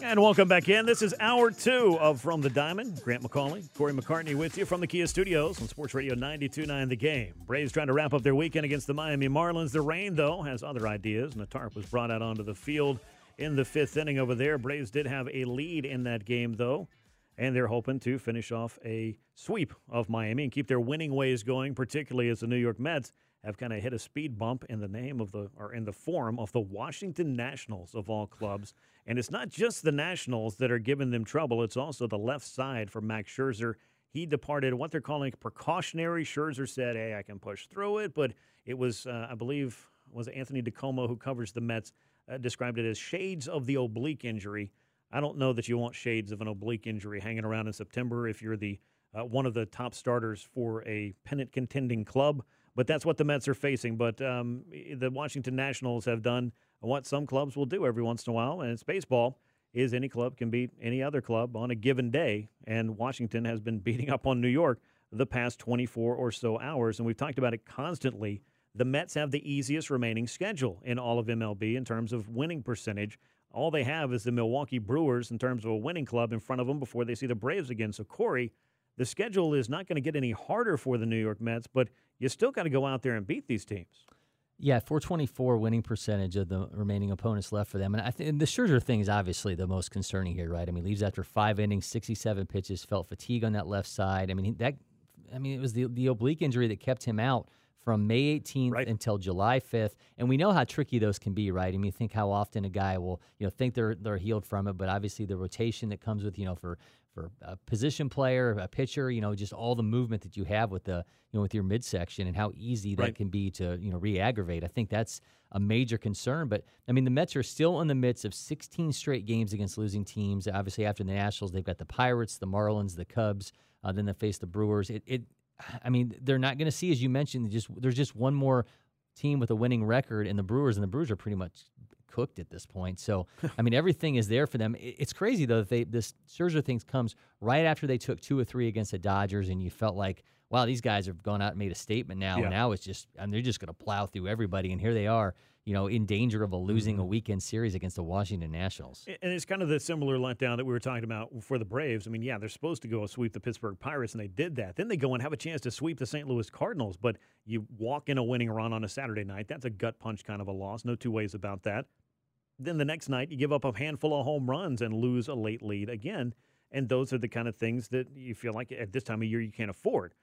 And welcome back in. This is hour two of From the Diamond. Grant McAuley, Corey McCartney with you from the Kia Studios on Sports Radio 92.9 The Game. Braves trying to wrap up their weekend against the Miami Marlins. The rain, though, has other ideas, and a tarp was brought out onto the field in the fifth inning over there. Braves did have a lead in that game, though, and they're hoping to finish off a sweep of Miami and keep their winning ways going, particularly as the New York Mets have kind of hit a speed bump in the name of the or in the form of the Washington Nationals of all clubs. And it's not just the Nationals that are giving them trouble, it's also the left side for Max Scherzer. He departed what they're calling precautionary. Scherzer said, "Hey, I can push through it," but it was, uh, I believe, was Anthony DiComo who covers the Mets uh, described it as shades of the oblique injury. I don't know that you want shades of an oblique injury hanging around in September if you're the uh, one of the top starters for a pennant contending club. But that's what the Mets are facing. But um, the Washington Nationals have done what some clubs will do every once in a while, and it's baseball. Is any club can beat any other club on a given day, and Washington has been beating up on New York the past 24 or so hours, and we've talked about it constantly. The Mets have the easiest remaining schedule in all of MLB in terms of winning percentage. All they have is the Milwaukee Brewers in terms of a winning club in front of them before they see the Braves again. So, Corey, the schedule is not going to get any harder for the New York Mets, but you still got to go out there and beat these teams. Yeah, 424 winning percentage of the remaining opponents left for them. And I think the Scherzer thing is obviously the most concerning here, right? I mean, leaves after five innings, 67 pitches, felt fatigue on that left side. I mean, that I mean, it was the the oblique injury that kept him out from May 18th until July 5th. And we know how tricky those can be, right? I mean, think how often a guy will, you know, think they're they're healed from it, but obviously the rotation that comes with, you know, for for a position player, a pitcher, you know, just all the movement that you have with the, you know, with your midsection and how easy that Right. can be to, you know, re-aggravate. I think that's a major concern. But I mean, the Mets are still in the midst of 16 straight games against losing teams. Obviously, after the Nationals, they've got the Pirates, the Marlins, the Cubs. Uh, then they face the Brewers. It, it I mean, they're not going to see, as you mentioned, just there's just one more team with a winning record, and the Brewers, and the Brewers are pretty much cooked at this point. So, I mean, everything is there for them. It's crazy though that they this Scherzer thing comes right after they took two or three against the Dodgers, and you felt like, wow, these guys have gone out and made a statement now. Yeah. And now it's just, and they're just going to plow through everybody. And here they are, you know, in danger of a losing a mm-hmm. weekend series against the Washington Nationals. And it's kind of the similar letdown that we were talking about for the Braves. I mean, yeah, they're supposed to go sweep the Pittsburgh Pirates, and they did that. Then they go and have a chance to sweep the St. Louis Cardinals, but you walk in a winning run on a Saturday night. That's a gut punch kind of a loss. No two ways about that. Then the next night, you give up a handful of home runs and lose a late lead again. And those are the kind of things that you feel like at this time of year you can't afford.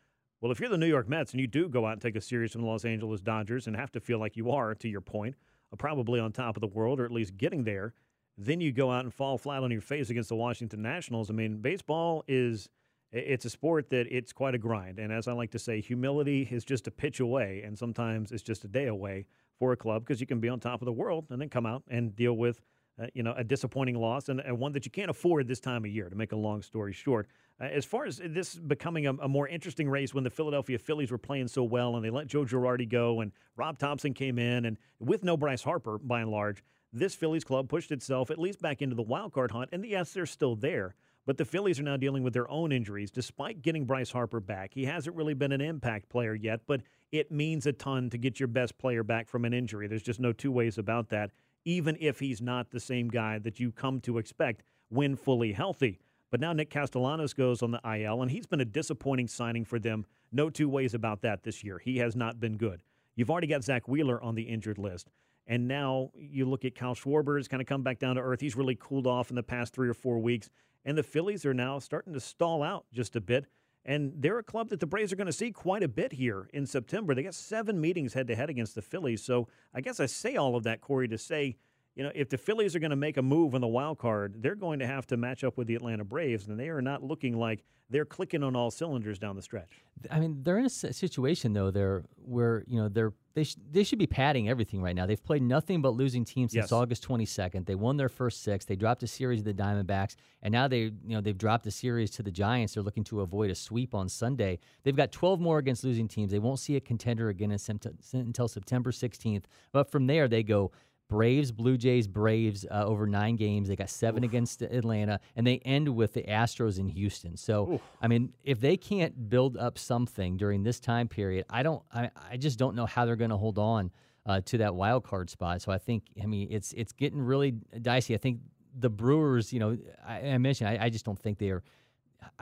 Well, if you're the New York Mets and you do go out and take a series from the Los Angeles Dodgers and have to feel like you are, to your point, uh, probably on top of the world or at least getting there, then you go out and fall flat on your face against the Washington Nationals. I mean, baseball is it's a sport that it's quite a grind. And as I like to say, humility is just a pitch away, and sometimes it's just a day away for a club because you can be on top of the world and then come out and deal with uh, you know, a disappointing loss and, and, one that you can't afford this time of year, to make a long story short. Uh, as far as this becoming a, a, more interesting race when the Philadelphia Phillies were playing so well and they let Joe Girardi go and Rob Thomson came in, and with no Bryce Harper by and large, this Phillies club pushed itself at least back into the wild card hunt. And yes, they're still there. But the Phillies are now dealing with their own injuries despite getting Bryce Harper back. He hasn't really been an impact player yet, but it means a ton to get your best player back from an injury. There's just no two ways about that even if he's not the same guy that you come to expect when fully healthy. But now Nick Castellanos goes on the IL, and he's been a disappointing signing for them. No two ways about that this year. He has not been good. You've already got Zack Wheeler on the injured list. And now you look at Kyle Schwarber, has kind of come back down to earth. He's really cooled off in the past three or four weeks. And the Phillies are now starting to stall out just a bit. And they're a club that the Braves are going to see quite a bit here in September. They got seven meetings head to head against the Phillies. So I guess I say all of that, Corey, to say, you know, if the Phillies are going to make a move on the wild card, they're going to have to match up with the Atlanta Braves, and they are not looking like they're clicking on all cylinders down the stretch. I mean, they're in a situation though, there where you know they're they sh- they should be padding everything right now. They've played nothing but losing teams since yes. August 22nd. They won their first six. They dropped a series of the Diamondbacks, and now they you know they've dropped a series to the Giants. They're looking to avoid a sweep on Sunday. They've got 12 more against losing teams. They won't see a contender again until September 16th. But from there, they go Braves, Blue Jays, Braves uh, over nine games. They got seven Oof. against Atlanta, and they end with the Astros in Houston. So, Oof. I mean, if they can't build up something during this time period, I don't. I, I just don't know how they're going to hold on uh, to that wild card spot. So I think, I mean, it's it's getting really dicey. I think the Brewers, you know, I, I mentioned, I, I just don't think they are.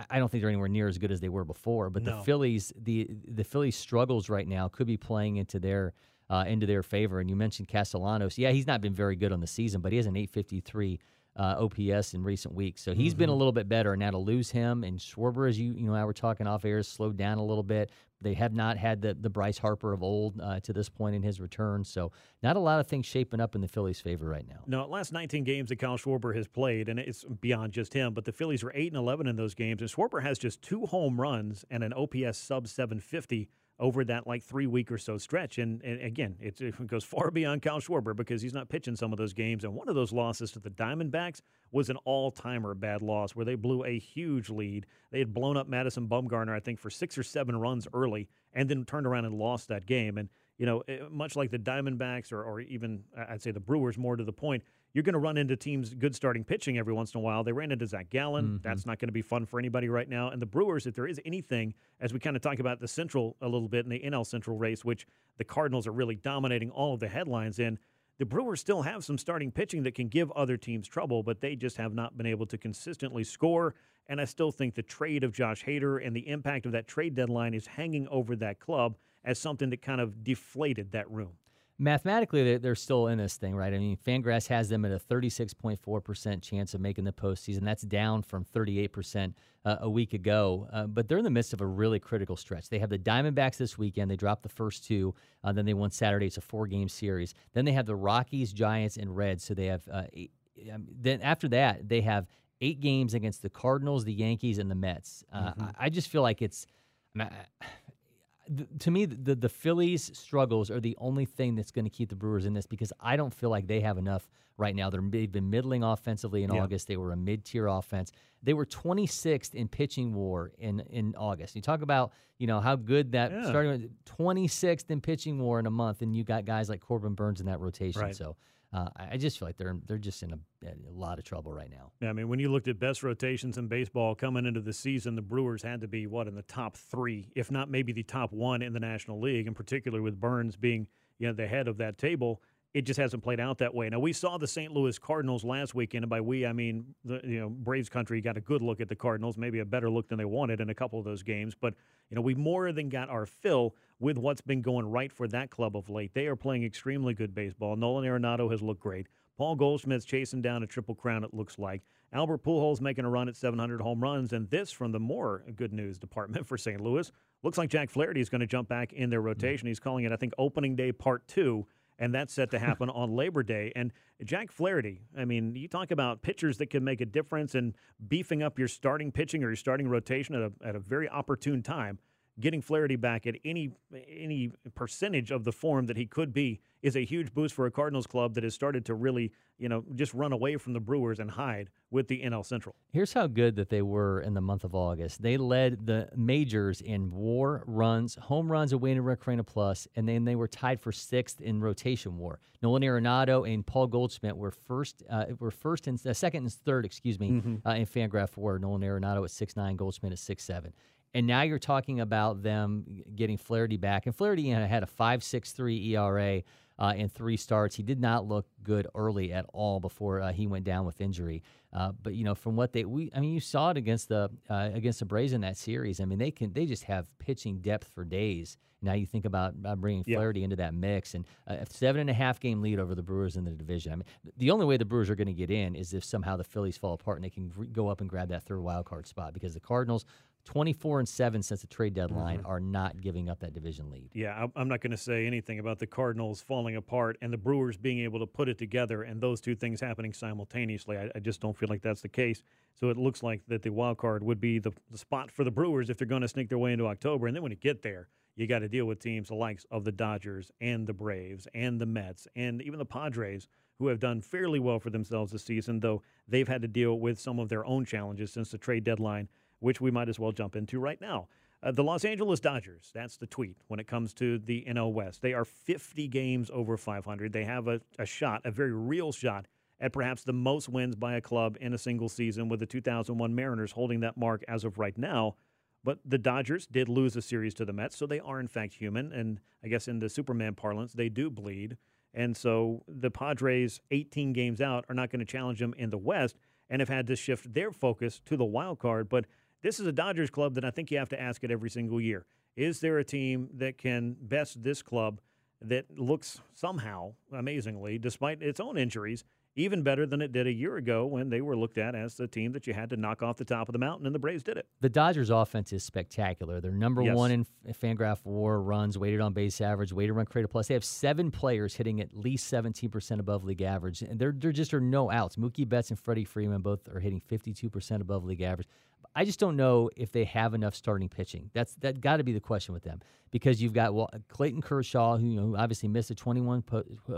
I don't think they're anywhere near as good as they were before. But no. the Phillies, the the Phillies struggles right now could be playing into their uh, into their favor. And you mentioned Castellanos. Yeah, he's not been very good on the season, but he has an 853 uh, OPS in recent weeks. So he's mm-hmm. been a mm-hmm. little bit better. And now to lose him and Schwarber, as you you know, I were talking off air, slowed down a little bit. They have not had the, the Bryce Harper of old uh, to this point in his return. So not a lot of things shaping up in the Phillies' favor right now. No, last 19 games that Kyle Schwarber has played, and it's beyond just him, but the Phillies were 8 and 11 in those games. And Schwarber has just two home runs and an OPS sub 750 over that like three week or so stretch. And, and again, it, it, goes far beyond Kyle Schwarber because he's not pitching some of those games. And one of those losses to the Diamondbacks was an all timer bad loss where they blew a huge lead. They had blown up Madison Bumgarner, I think, for six or seven runs early and then turned around and lost that game. And, you know, eh, much like the Diamondbacks or, or even, I'd say the Brewers, more to the point, you're going to run into teams good starting pitching every once in a while. They ran into Zac Gallen. Mm-hmm. That's not going to be fun for anybody right now. And the Brewers, if there is anything, as we kind of talk about the Central a little bit in the NL Central race, which the Cardinals are really dominating all of the headlines in, the Brewers still have some starting pitching that can give other teams trouble, but they just have not been able to consistently score. And I still think the trade of Josh Hader and the impact of that trade deadline is hanging over that club as something that kind of deflated that room mathematically they're, they're still in this thing, right? I mean, Fangraphs has them at a 36.4% chance of making the postseason. That's down from 38% uh, a week ago. Uh, but they're in the midst of a really critical stretch. They have the Diamondbacks this weekend. They dropped the first two. Uh, then they won Saturday. It's a four-game series. Then they have the Rockies, Giants, and Reds. So they have. Uh, eight, um, then after that, they have eight games against the Cardinals, the Yankees, and the Mets. Uh, mm-hmm. I, I, just feel like it's. I mean, to me, the the Phillies' struggles are the only thing that's going to keep the Brewers in this because I don't feel like they have enough right now. They're, they've been middling offensively in yeah. August. They were a mid tier offense. They were 26th in pitching WAR in in August. You talk about you know how good that yeah. starting 26th in pitching WAR in a month, and you got guys like Corbin Burnes in that rotation. Right. So uh, I just feel like they're they're just in a, a, lot of trouble right now. Yeah, I mean, when you looked at best rotations in baseball coming into the season, the Brewers had to be what in the top three, if not maybe the top one in the National League, in particular with Burnes being you know the head of that table. It just hasn't played out that way. Now we saw the St. Louis Cardinals last weekend, and by we I mean the you know Braves country got a good look at the Cardinals, maybe a better look than they wanted in a couple of those games. But you know we more than got our fill with what's been going right for that club of late. They are playing extremely good baseball. Nolan Arenado has looked great. Paul Goldschmidt's chasing down a triple crown. It looks like Albert Pujols making a run at 700 home runs, and this from the more good news department for St. Louis looks like Jack Flaherty is going to jump back in their mm-hmm. rotation. He's calling it I think opening day part two and that's set to happen on Labor Day. And Jack Flaherty, I mean, you talk about pitchers that can make a difference and beefing up your starting pitching or your starting rotation at a, at a very opportune time getting Flaherty back at any any percentage of the form that he could be is a huge boost for a Cardinals club that has started to really, you know, just run away from the Brewers and hide with the NL Central. Here's how good that they were in the month of August. They led the majors in WAR runs, home runs weighted run created plus, and then they were tied for sixth in rotation WAR. Nolan Arenado and Paul Goldschmidt were first, uh, were first and uh, second and third, excuse me, mm-hmm. uh, in Fangraph WAR. Nolan Arenado at six nine, Goldschmidt at six seven. And now you're talking about them getting Flaherty back. And Flaherty had a 5.63 ERA uh, in three starts. He did not look good early at all before uh, he went down with injury. Uh, but you know, from what they, we, I mean, you saw it against the uh, against the Braves in that series. I mean, they can they just have pitching depth for days. Now you think about bringing Flaherty yeah. into that mix and a seven and a half game lead over the Brewers in the division. I mean, the only way the Brewers are going to get in is if somehow the Phillies fall apart and they can go up and grab that third wild card spot because the Cardinals 24 and 7 since the trade deadline mm-hmm. are not giving up that division lead. Yeah, I'm not going to say anything about the Cardinals falling apart and the Brewers being able to put it together and those two things happening simultaneously. I, I just don't feel like that's the case. So it looks like that the wild card would be the, the spot for the Brewers if they're going to sneak their way into October. And then when you get there, you got to deal with teams the likes of the Dodgers and the Braves and the Mets and even the Padres, who have done fairly well for themselves this season, though they've had to deal with some of their own challenges since the trade deadline which we might as well jump into right now. Uh, the Los Angeles Dodgers, that's the tweet when it comes to the NL West. They are 50 games over 500. They have a, a shot, a very real shot, at perhaps the most wins by a club in a single season, with the 2001 Mariners holding that mark as of right now. But the Dodgers did lose a series to the Mets, so they are in fact human. And I guess in the Superman parlance, they do bleed. And so the Padres, 18 games out, are not going to challenge them in the West and have had to shift their focus to the wild card. But this is a Dodgers club that I think you have to ask it every single year. Is there a team that can best this club that looks somehow, amazingly, despite its own injuries, even better than it did a year ago when they were looked at as the team that you had to knock off the top of the mountain, and the Braves did it. The Dodgers' offense is spectacular. They're number yes. one in Fangraph WAR runs, weighted on base average, weighted run created plus. They have seven players hitting at least 17% above league average, and there there just are no outs. Mookie Betts and Freddie Freeman both are hitting 52% above league average. I just don't know if they have enough starting pitching. That's that got to be the question with them because you've got well, Clayton Kershaw, who you know, obviously missed a 21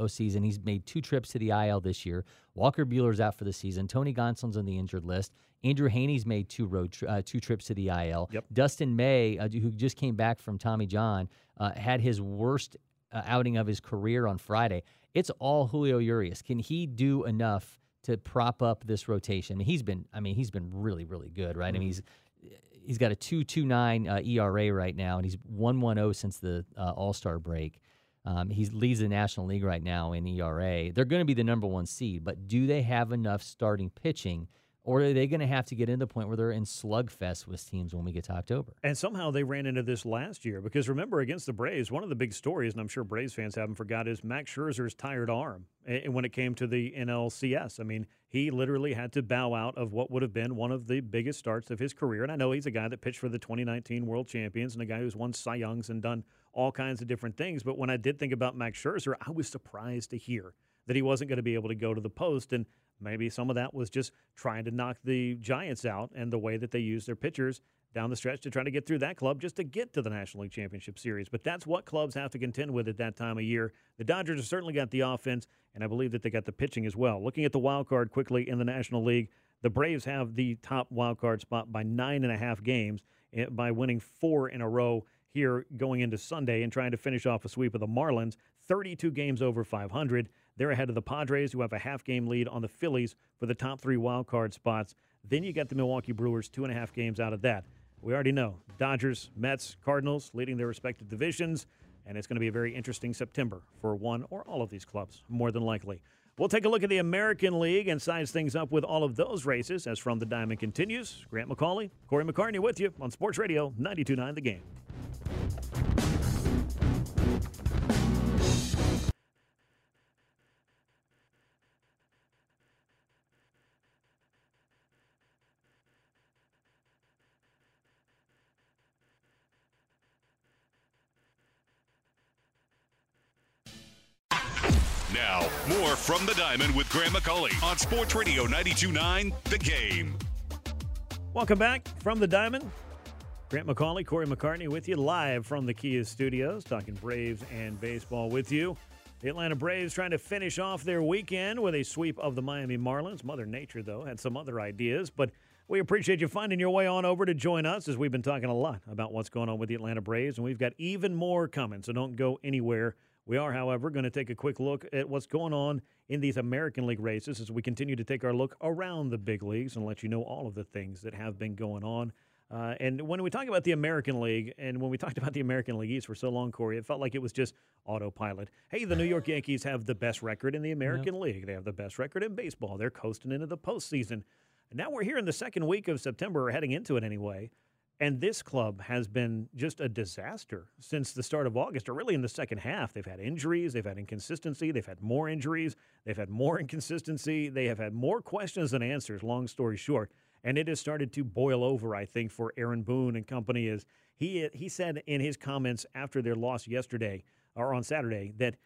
season. He's made two trips to the IL this year. Walker Buehler's out for the season. Tony Gonsolin's on the injured list. Andrew Heaney's made two road tri- uh, two trips to the IL. Yep. Dustin May, uh, who just came back from Tommy John, uh, had his worst uh, outing of his career on Friday. It's all Julio Urias. Can he do enough? To prop up this rotation. I mean, he's been, I mean, he's been really, really good, right? Mm-hmm. I mean, mm-hmm. he's he's got a two two nine uh, ERA right now, and he's one one zero oh since the uh, All Star break. Um, he leads the National League right now in ERA. They're going to be the number one seed, but do they have enough starting pitching or are they going to have to get into the point where they're in slugfest with teams when we get to October? And somehow they ran into this last year because remember against the Braves, one of the big stories, and I'm sure Braves fans haven't forgot, is Max Scherzer's tired arm. And when it came to the NLCS, I mean, he literally had to bow out of what would have been one of the biggest starts of his career. And I know he's a guy that pitched for the 2019 World Champions and a guy who's won Cy Youngs and done all kinds of different things. But when I did think about Max Scherzer, I was surprised to hear that he wasn't going to be able to go to the post. And Maybe some of that was just trying to knock the Giants out and the way that they use their pitchers down the stretch to try to get through that club just to get to the National League Championship Series. But that's what clubs have to contend with at that time of year. The Dodgers have certainly got the offense, and I believe that they got the pitching as well. Looking at the wild card quickly in the National League, the Braves have the top wild card spot by nine and a half games eh, by winning four in a row here going into Sunday and trying to finish off a sweep of the Marlins. 32 games over 500. They're ahead of the Padres, who have a half game lead on the Phillies for the top three wild card spots. Then you got the Milwaukee Brewers, two and a half games out of that. We already know Dodgers, Mets, Cardinals leading their respective divisions. and it's going to be a very interesting September for one or all of these clubs, more than likely. We'll take a look at the American League and size things up with all of those races as From the Diamond continues. Grant McAuley, Corey McCartney with you on Sports Radio 92.9 The Game. From the Diamond with Grant McAuley on Sports Radio 92.9 The Game. Welcome back from the Diamond. Grant McAuley, Corey McCartney with you live from the Kia studios, talking Braves and baseball with you. The Atlanta Braves trying to finish off their weekend with a sweep of the Miami Marlins. Mother Nature, though, had some other ideas, but we appreciate you finding your way on over to join us as we've been talking a lot about what's going on with the Atlanta Braves, and we've got even more coming, so don't go anywhere. We are, however, going to take a quick look at what's going on in these American League races as we continue to take our look around the big leagues and let you know all of the things that have been going on. Uh, and when we talk about the American League, and when we talked about the American League East for so long, Corey, it felt like it was just autopilot. Hey, the New York Yankees have the best record in the American yep. League. They have the best record in baseball. They're coasting into the postseason. And now we're here in the second week of September, heading into it anyway. And this club has been just a disaster since the start of August, or really in the second half. They've had injuries, they've had inconsistency, they've had more injuries, they've had more inconsistency, they have had more questions than answers, long story short. And it has started to boil over, I think, for Aaron Boone and company. Is he he said in his comments after their loss yesterday or on Saturday that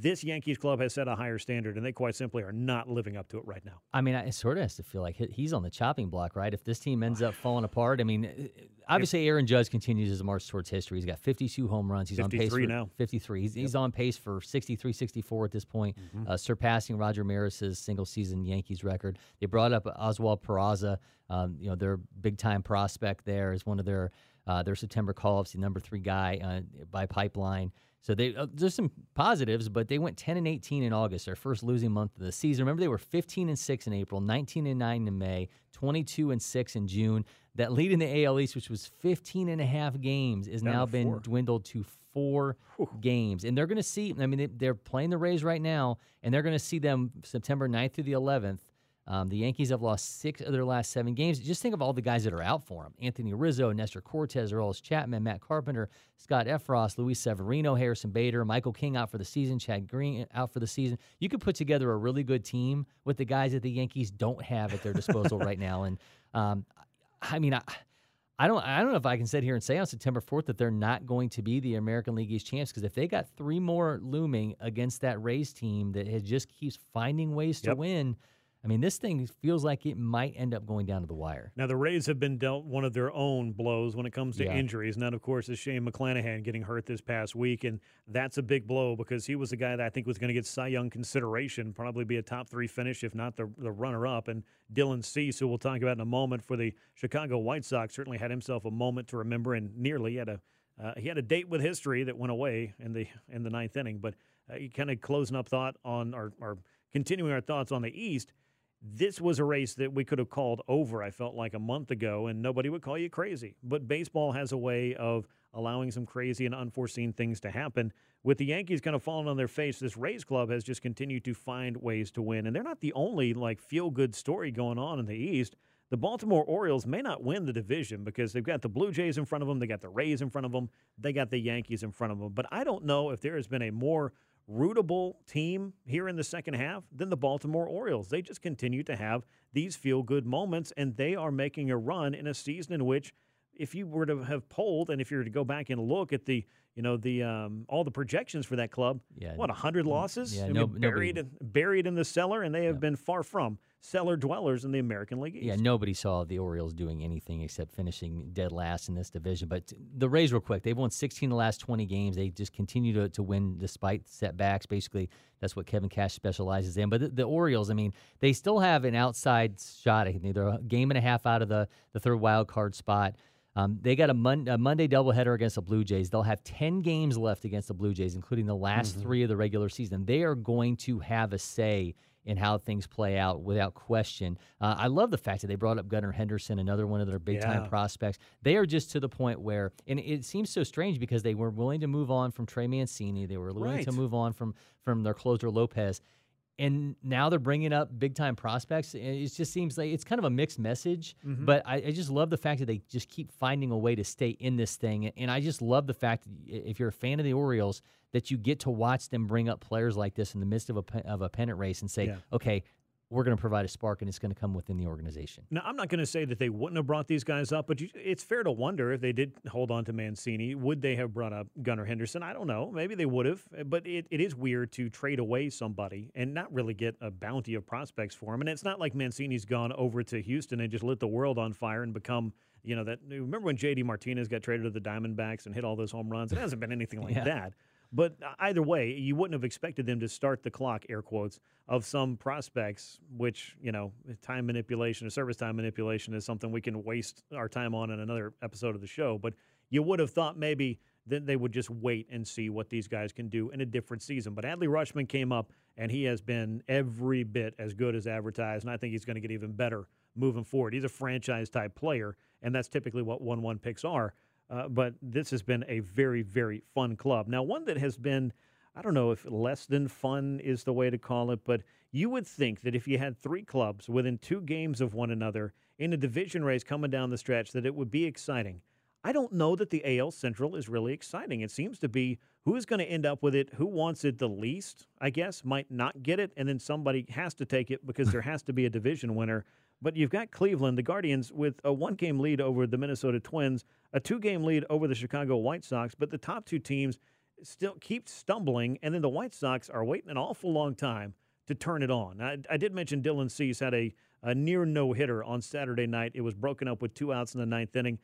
this Yankees club has set a higher standard, and they quite simply are not living up to it right now. I mean, it sort of has to feel like he's on the chopping block, right? If this team ends up falling apart, I mean, uh, obviously Aaron Judge continues his march towards history. He's got 52 home runs. He's on pace for now. 53. He's, yep. he's on pace for 63, 64 at this point, mm-hmm. uh, surpassing Roger Maris's single season Yankees record. They brought up Oswald Peraza, um, you know, their big time prospect there is one of their uh, their September call-ups, the number three guy uh, by pipeline. So they uh, there's some positives, but they went 10 and 18 in August, their first losing month of the season. Remember, they were 15 and 6 in April, 19 and 9 in May, 22 and 6 in June. That lead in the AL East, which was 15 and a half games, is Down now been four. dwindled to four Whew. games. And they're going to see, I mean, they, are playing the Rays right now, and they're going to see them September 9th through the 11th um, the Yankees have lost six of their last seven games. Just think of all the guys that are out for them: Anthony Rizzo, Nestor Cortes, Aroldis Chapman, Matt Carpenter, Scott Effross, Luis Severino, Harrison Bader, Michael King out for the season, Chad Green out for the season. You could put together a really good team with the guys that the Yankees don't have at their disposal right now. And um, I mean, I. I don't I don't know if I can sit here and say on September 4th that they're not going to be the American League East champs because if they got three more looming against that Rays team that has just keeps finding ways yep. to win, I mean, this thing feels like it might end up going down to the wire. Now, the Rays have been dealt one of their own blows when it comes to yeah. injuries. And that, of course, is Shane McClanahan getting hurt this past week. And that's a big blow because he was a guy that I think was going to get Cy Young consideration, probably be a top three finish, if not the, the runner up. And Dylan Cease, who we'll talk about in a moment for the Chicago White Sox, certainly had himself a moment to remember and nearly had a. Uh, he had a date with history that went away in the in the ninth inning, but uh, kind of closing up thought on or, or continuing our thoughts on the East this was a race that we could have called over, I felt like a month ago, and nobody would call you crazy. But baseball has a way of allowing some crazy and unforeseen things to happen. With the Yankees kind of falling on their face, this Rays club has just continued to find ways to win. And they're not the only like feel good story going on in the East. The Baltimore Orioles may not win the division because they've got the Blue Jays in front of them, they got the Rays in front of them, they got the Yankees in front of them. But I don't know if there has been a more rootable team here in the second half than the Baltimore Orioles. They just continue to have these feel good moments, and they are making a run in a season in which, if you were to have polled, and if you were to go back and look at the you know the um, all the projections for that club, yeah, what hundred losses, yeah, no, buried nobody, buried in the cellar, and they have yeah. been far from cellar dwellers in the American League East. Yeah, nobody saw the Orioles doing anything except finishing dead last in this division. But the Rays, real quick, they've won 16 of the last 20 games. They just continue to, to win despite setbacks. Basically, that's what Kevin Cash specializes in. But the, the Orioles, I mean, they still have an outside shot. I think They're a game and a half out of the, the third wild card spot. Um, they got a, Mon- a, Monday doubleheader against the Blue Jays. They'll have 10 games left against the Blue Jays, including the last mm-hmm. three of the regular season. They are going to have a say in how things play out without question. Uh, I love the fact that they brought up Gunnar Henderson, another one of their big time Yeah. prospects. They are just to the point where, and it seems so strange because they were willing to move on from Trey Mancini, they were willing to move on from from their closer Lopez. And now they're bringing up big time prospects. It just seems like it's kind of a mixed message. Mhm. But I, I just love the fact that they just keep finding a way to stay in this thing. And I just love the fact that if you're a fan of the Orioles, that you get to watch them bring up players like this in the midst of a of a pennant race and say, Yeah. okay, we're going to provide a spark, and it's going to come within the organization. Now, I'm not going to say that they wouldn't have brought these guys up, but you, it's fair to wonder if they did hold on to Mancini, would they have brought up Gunnar Henderson? I don't know. Maybe they would have, but it, it is weird to trade away somebody and not really get a bounty of prospects for him. And it's not like Mancini's gone over to Houston and just lit the world on fire and become, you know, that. Remember when JD Martinez got traded to the Diamondbacks and hit all those home runs? It hasn't been anything like Yeah. that. But uh, either way, you wouldn't have expected them to start the clock, air quotes, of some prospects, which, you know, time manipulation or service time manipulation is something we can waste our time on in another episode of the show. But you would have thought maybe that they would just wait and see what these guys can do in a different season. But Adley Rutschman came up, and he has been every bit as good as advertised, and I think he's going to get even better moving forward. He's a franchise type player, and that's typically what 1 1 picks are. Uh, but this has been a very, very fun club. Now, one that has been, I don't know if less than fun is the way to call it, but you would think that if you had three clubs within two games of one another in a division race coming down the stretch, that it would be exciting. I don't know that the AL Central is really exciting. It seems to be who's going to end up with it, who wants it the least, I guess, might not get it, and then somebody has to take it because there has to be a division winner. But you've got Cleveland, the Guardians, with a one game lead over the Minnesota Twins, a two game lead over the Chicago White Sox, but the top two teams still keep stumbling, and then the White Sox are waiting an awful long time to turn it on. I, I did mention Dylan Cease had a, a near no hitter on Saturday night. It was broken up with two outs in the ninth inning.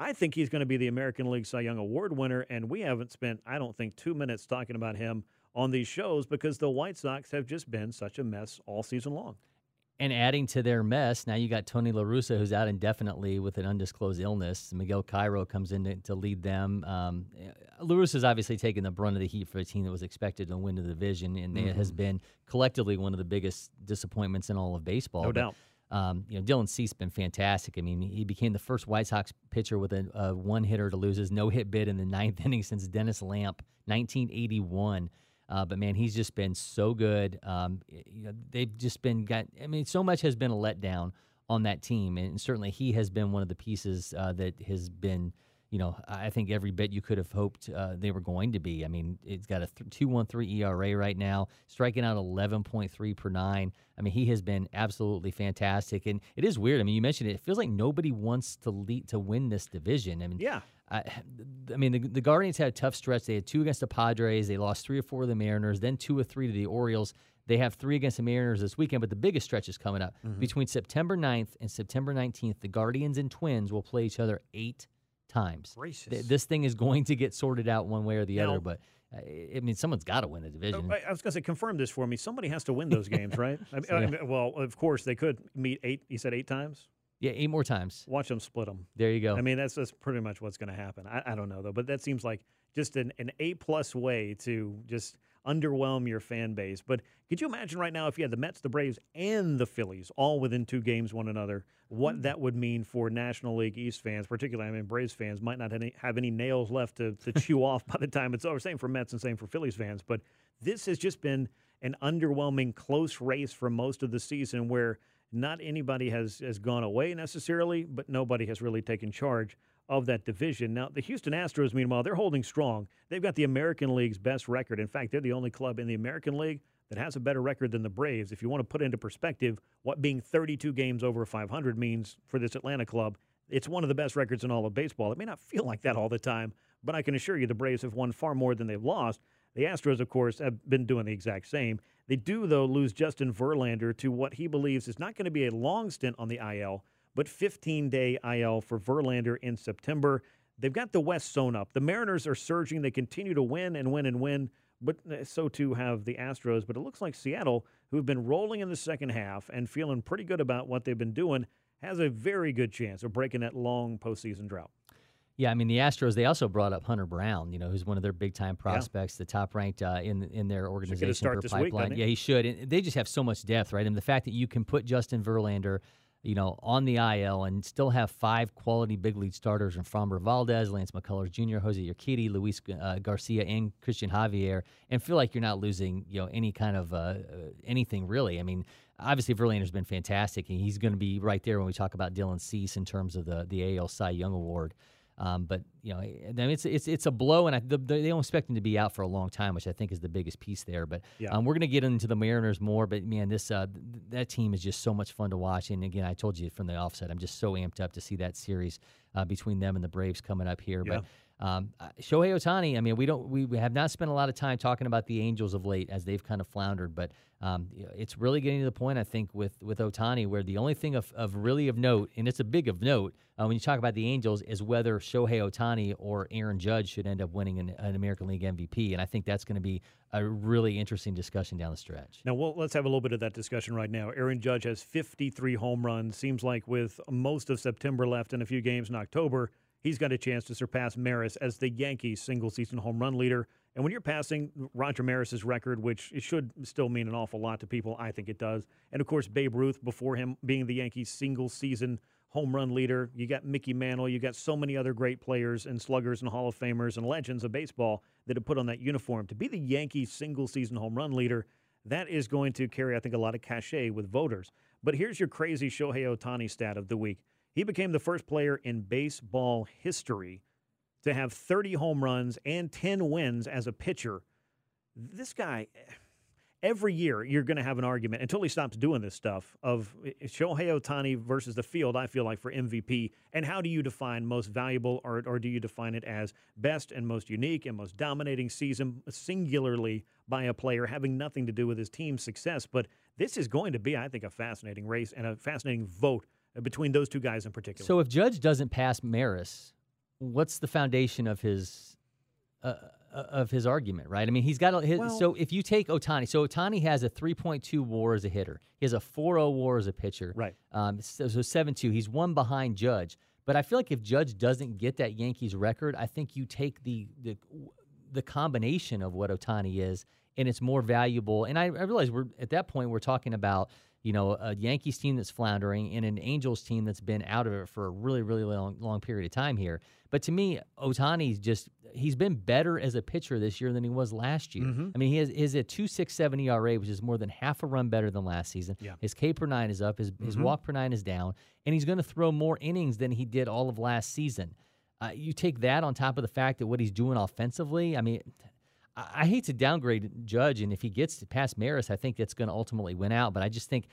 I think he's going to be the American League Cy Young Award winner, and we haven't spent, I don't think, two minutes talking about him on these shows because the White Sox have just been such a mess all season long. And adding to their mess, now you got Tony La Russa, who's out indefinitely with an undisclosed illness. Miguel Cairo comes in to, to lead them. Um, La Russa's obviously taken the brunt of the heat for a team that was expected to win the division, and it has Mhm. been collectively one of the biggest disappointments in all of baseball. No But, doubt. Um, you know, Dylan Cease's been fantastic. I mean, he became the first White Sox pitcher with a, a one hitter to lose his no hit bid in the ninth inning since Dennis Lamp, 1981. Uh, but man, he's just been so good. Um, you know, they've just been got. I mean, so much has been a letdown on that team, and certainly he has been one of the pieces uh, that has been. You know, I think every bit you could have hoped uh, they were going to be. I mean, it's got a two one three ERA right now, striking out eleven point three per nine. I mean, he has been absolutely fantastic, and it is weird. I mean, you mentioned it. It feels like nobody wants to lead to win this division. I mean, Yeah. I, I mean, the, the Guardians had a tough stretch. They had two against the Padres. They lost three or four of the Mariners, then two or three to the Orioles. They have three against the Mariners this weekend, but the biggest stretch is coming up. Mm-hmm. Between September 9th and September 19th, the Guardians and Twins will play each other eight times. Th- This thing is going to get sorted out one way or the Now- other, but uh, I mean, someone's got to win the division. I, I was going to say, confirm this for me. Somebody has to win those games, right? I mean, I mean, well, of course, they could meet eight. You said eight times? Yeah, eight more times. Watch them split them. There you go. I mean, that's that's pretty much what's going to happen. I, I don't know though, but that seems like just an, an A plus way to just underwhelm your fan base. But could you imagine right now if you had the Mets, the Braves, and the Phillies all within two games one another, what hmm. that would mean for National League East fans, particularly I mean Braves fans might not have any, have any nails left to, to chew off by the time it's over. Same for Mets and same for Phillies fans. But this has just been an underwhelming close race for most of the season where not anybody has, has gone away necessarily, but nobody has really taken charge of that division. Now, the Houston Astros, meanwhile, they're holding strong. They've got the American League's best record. In fact, they're the only club in the American League that has a better record than the Braves. If you want to put into perspective what being 32 games over 500 means for this Atlanta club, it's one of the best records in all of baseball. It may not feel like that all the time, but I can assure you the Braves have won far more than they've lost. The Astros, of course, have been doing the exact same. They do, though, lose Justin Verlander to what he believes is not going to be a long stint on the IL, but 15 day IL for Verlander in September. They've got the West sewn up. The Mariners are surging. They continue to win and win and win, but uh, so too have the Astros. But it looks like Seattle, who've been rolling in the second half and feeling pretty good about what they've been doing, has a very good chance of breaking that long postseason drought. Yeah, I mean the Astros. They also brought up Hunter Brown, you know, who's one of their big time prospects, yeah. the top ranked uh, in in their organization for pipeline. Week, yeah, he should. And they just have so much depth, right? And the fact that you can put Justin Verlander, you know, on the IL and still have five quality big league starters in Framber Valdez, Lance McCullers Jr., Jose Urquidy, Luis uh, Garcia, and Christian Javier, and feel like you're not losing, you know, any kind of uh, uh anything really. I mean, obviously Verlander's been fantastic, and he's going to be right there when we talk about Dylan Cease in terms of the the AL Cy Young Award. Um, but you know, I mean, it's it's it's a blow, and I, the, the, they don't expect him to be out for a long time, which I think is the biggest piece there. But yeah. um, we're going to get into the Mariners more. But man, this uh, th- that team is just so much fun to watch. And again, I told you from the offset, I'm just so amped up to see that series uh, between them and the Braves coming up here. Yeah. But um, uh, Shohei Ohtani, I mean, we don't we, have not spent a lot of time talking about the Angels of late as they've kind of floundered, but um, it's really getting to the point I think with with Ohtani where the only thing of, of really of note, and it's a big of note uh, when you talk about the Angels, is whether Shohei Ohtani or Aaron Judge should end up winning an, an American League MVP, and I think that's going to be a really interesting discussion down the stretch. Now, well, let's have a little bit of that discussion right now. Aaron Judge has 53 home runs. Seems like with most of September left and a few games in October he's got a chance to surpass Maris as the Yankees' single season home run leader. And when you're passing Roger Maris's record, which it should still mean an awful lot to people, I think it does. And of course, Babe Ruth before him being the Yankees' single season home run leader. You got Mickey Mantle. You got so many other great players and sluggers and Hall of Famers and legends of baseball that have put on that uniform. To be the Yankees' single season home run leader, that is going to carry, I think, a lot of cachet with voters. But here's your crazy Shohei Ohtani stat of the week. He became the first player in baseball history to have 30 home runs and 10 wins as a pitcher. This guy, every year, you're going to have an argument until he stops doing this stuff of eh, Shohei Ohtani versus the field, I feel like, for MVP. And how do you define most valuable, or, or do you define it as best and most unique and most dominating season singularly by a player having nothing to do with his team's success? But this is going to be, I think, a fascinating race and a fascinating vote between those two guys in particular. So if Judge doesn't pass Maris, what's the foundation of his uh, uh of his argument, right? I mean, he's got a, his, well, so if you take Ohtani, so Ohtani has a 3.2 WAR as a hitter. He has a 4.0 WAR as a pitcher. Right. Um, so, so 7.2. He's one behind Judge. But I feel like if Judge doesn't get that Yankees record, I think you take the the the combination of what Ohtani is, and it's more valuable. And I, I realize we're at that point we're talking about you know, a Yankees team that's floundering and an Angels team that's been out of it for a really, really long, long period of time here. But to me, Ohtani's just he's been better as a pitcher this year than he was last year. Mm-hmm. I mean, he has is a two six seven ERA, which is more than half a run better than last season. Yeah. His K per nine is up, his his mm-hmm. walk per nine is down, and he's going to throw more innings than he did all of last season. Uh, you take that on top of the fact that what he's doing offensively. I mean, I hate to downgrade Judge, and if he gets past Maris, I think that's going to ultimately win out. But I just think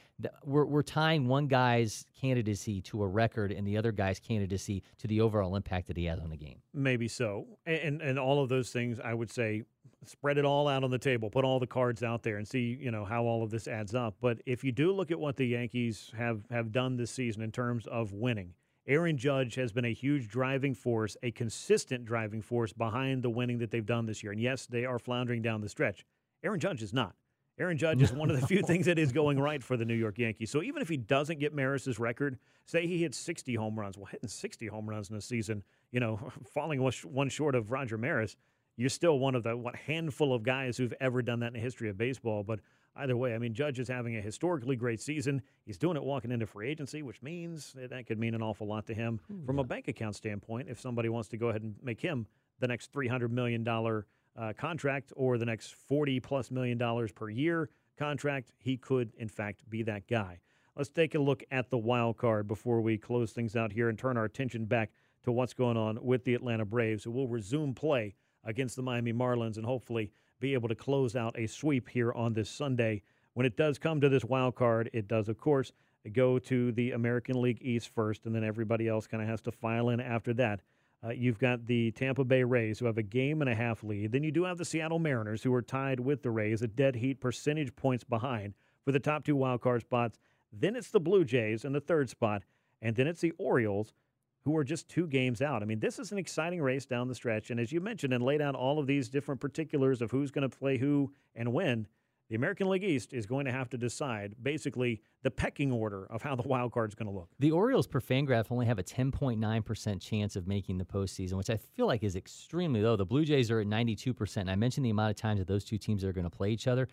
we're we're tying one guy's candidacy to a record and the other guy's candidacy to the overall impact that he has on the game. Maybe so, and and all of those things, I would say, spread it all out on the table, put all the cards out there, and see you know how all of this adds up. But if you do look at what the Yankees have have done this season in terms of winning Aaron Judge has been a huge driving force, a consistent driving force behind the winning that they've done this year. And yes, they are floundering down the stretch. Aaron Judge is not. Aaron Judge is one of the few things that is going right for the New York Yankees. So even if he doesn't get Maris's record, say he hits 60 home runs, well, hitting 60 home runs in a season, you know, falling one short of Roger Maris, you're still one of the what handful of guys who've ever done that in the history of baseball. But either way, I mean, Judge is having a historically great season. He's doing it walking into free agency, which means that could mean an awful lot to him Ooh, from yeah. a bank account standpoint. If somebody wants to go ahead and make him the next $300 million uh, contract or the next 40 plus million dollars per year contract, he could, in fact, be that guy. Let's take a look at the wild card before we close things out here and turn our attention back to what's going on with the Atlanta Braves, who will resume play against the Miami Marlins and hopefully be able to close out a sweep here on this Sunday. When it does come to this wild card, it does, of course, go to the American League East first, and then everybody else kind of has to file in after that. Uh, you've got the Tampa Bay Rays, who have a game and a half lead. Then you do have the Seattle Mariners, who are tied with the Rays, a dead heat percentage points behind for the top two wild card spots. Then it's the Blue Jays in the third spot, and then it's the Orioles, who are just two games out. I mean, this is an exciting race down the stretch. And as you mentioned and laid out all of these different particulars of who's going to play who and when, the American League East is going to have to decide basically the pecking order of how the wild card is going to look. The Orioles per Fangraph only have a 10.9% chance of making the postseason, which I feel like is extremely low. The Blue Jays are at 92%. And I mentioned the amount of times that those two teams are going to play each other.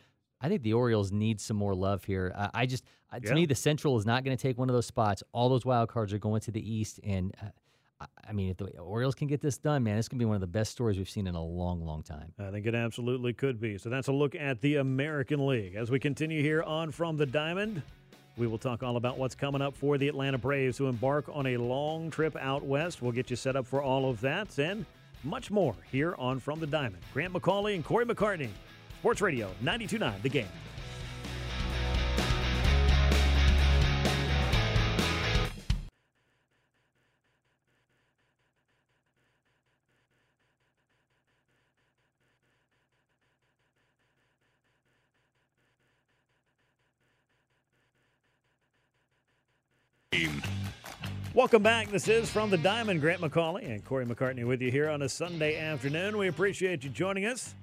I think the Orioles need some more love here. Uh, I just, uh, to Yeah. me, the Central is not going to take one of those spots. All those wild cards are going to the East, and uh, I- mean, if the Orioles can get this done, man, it's going to be one of the best stories we've seen in a long, long time. I think it absolutely could be. So that's a look at the American League. As we continue here on From the Diamond, we will talk all about what's coming up for the Atlanta Braves who embark on a long trip out west. We'll get you set up for all of that and much more here on From the Diamond. Grant McAuley and Cory McCartney, Sports Radio 929 The Game. Welcome back. This is From the Diamond. Grant McAuley and Cory McCartney with you here on a Sunday afternoon. We appreciate you joining us.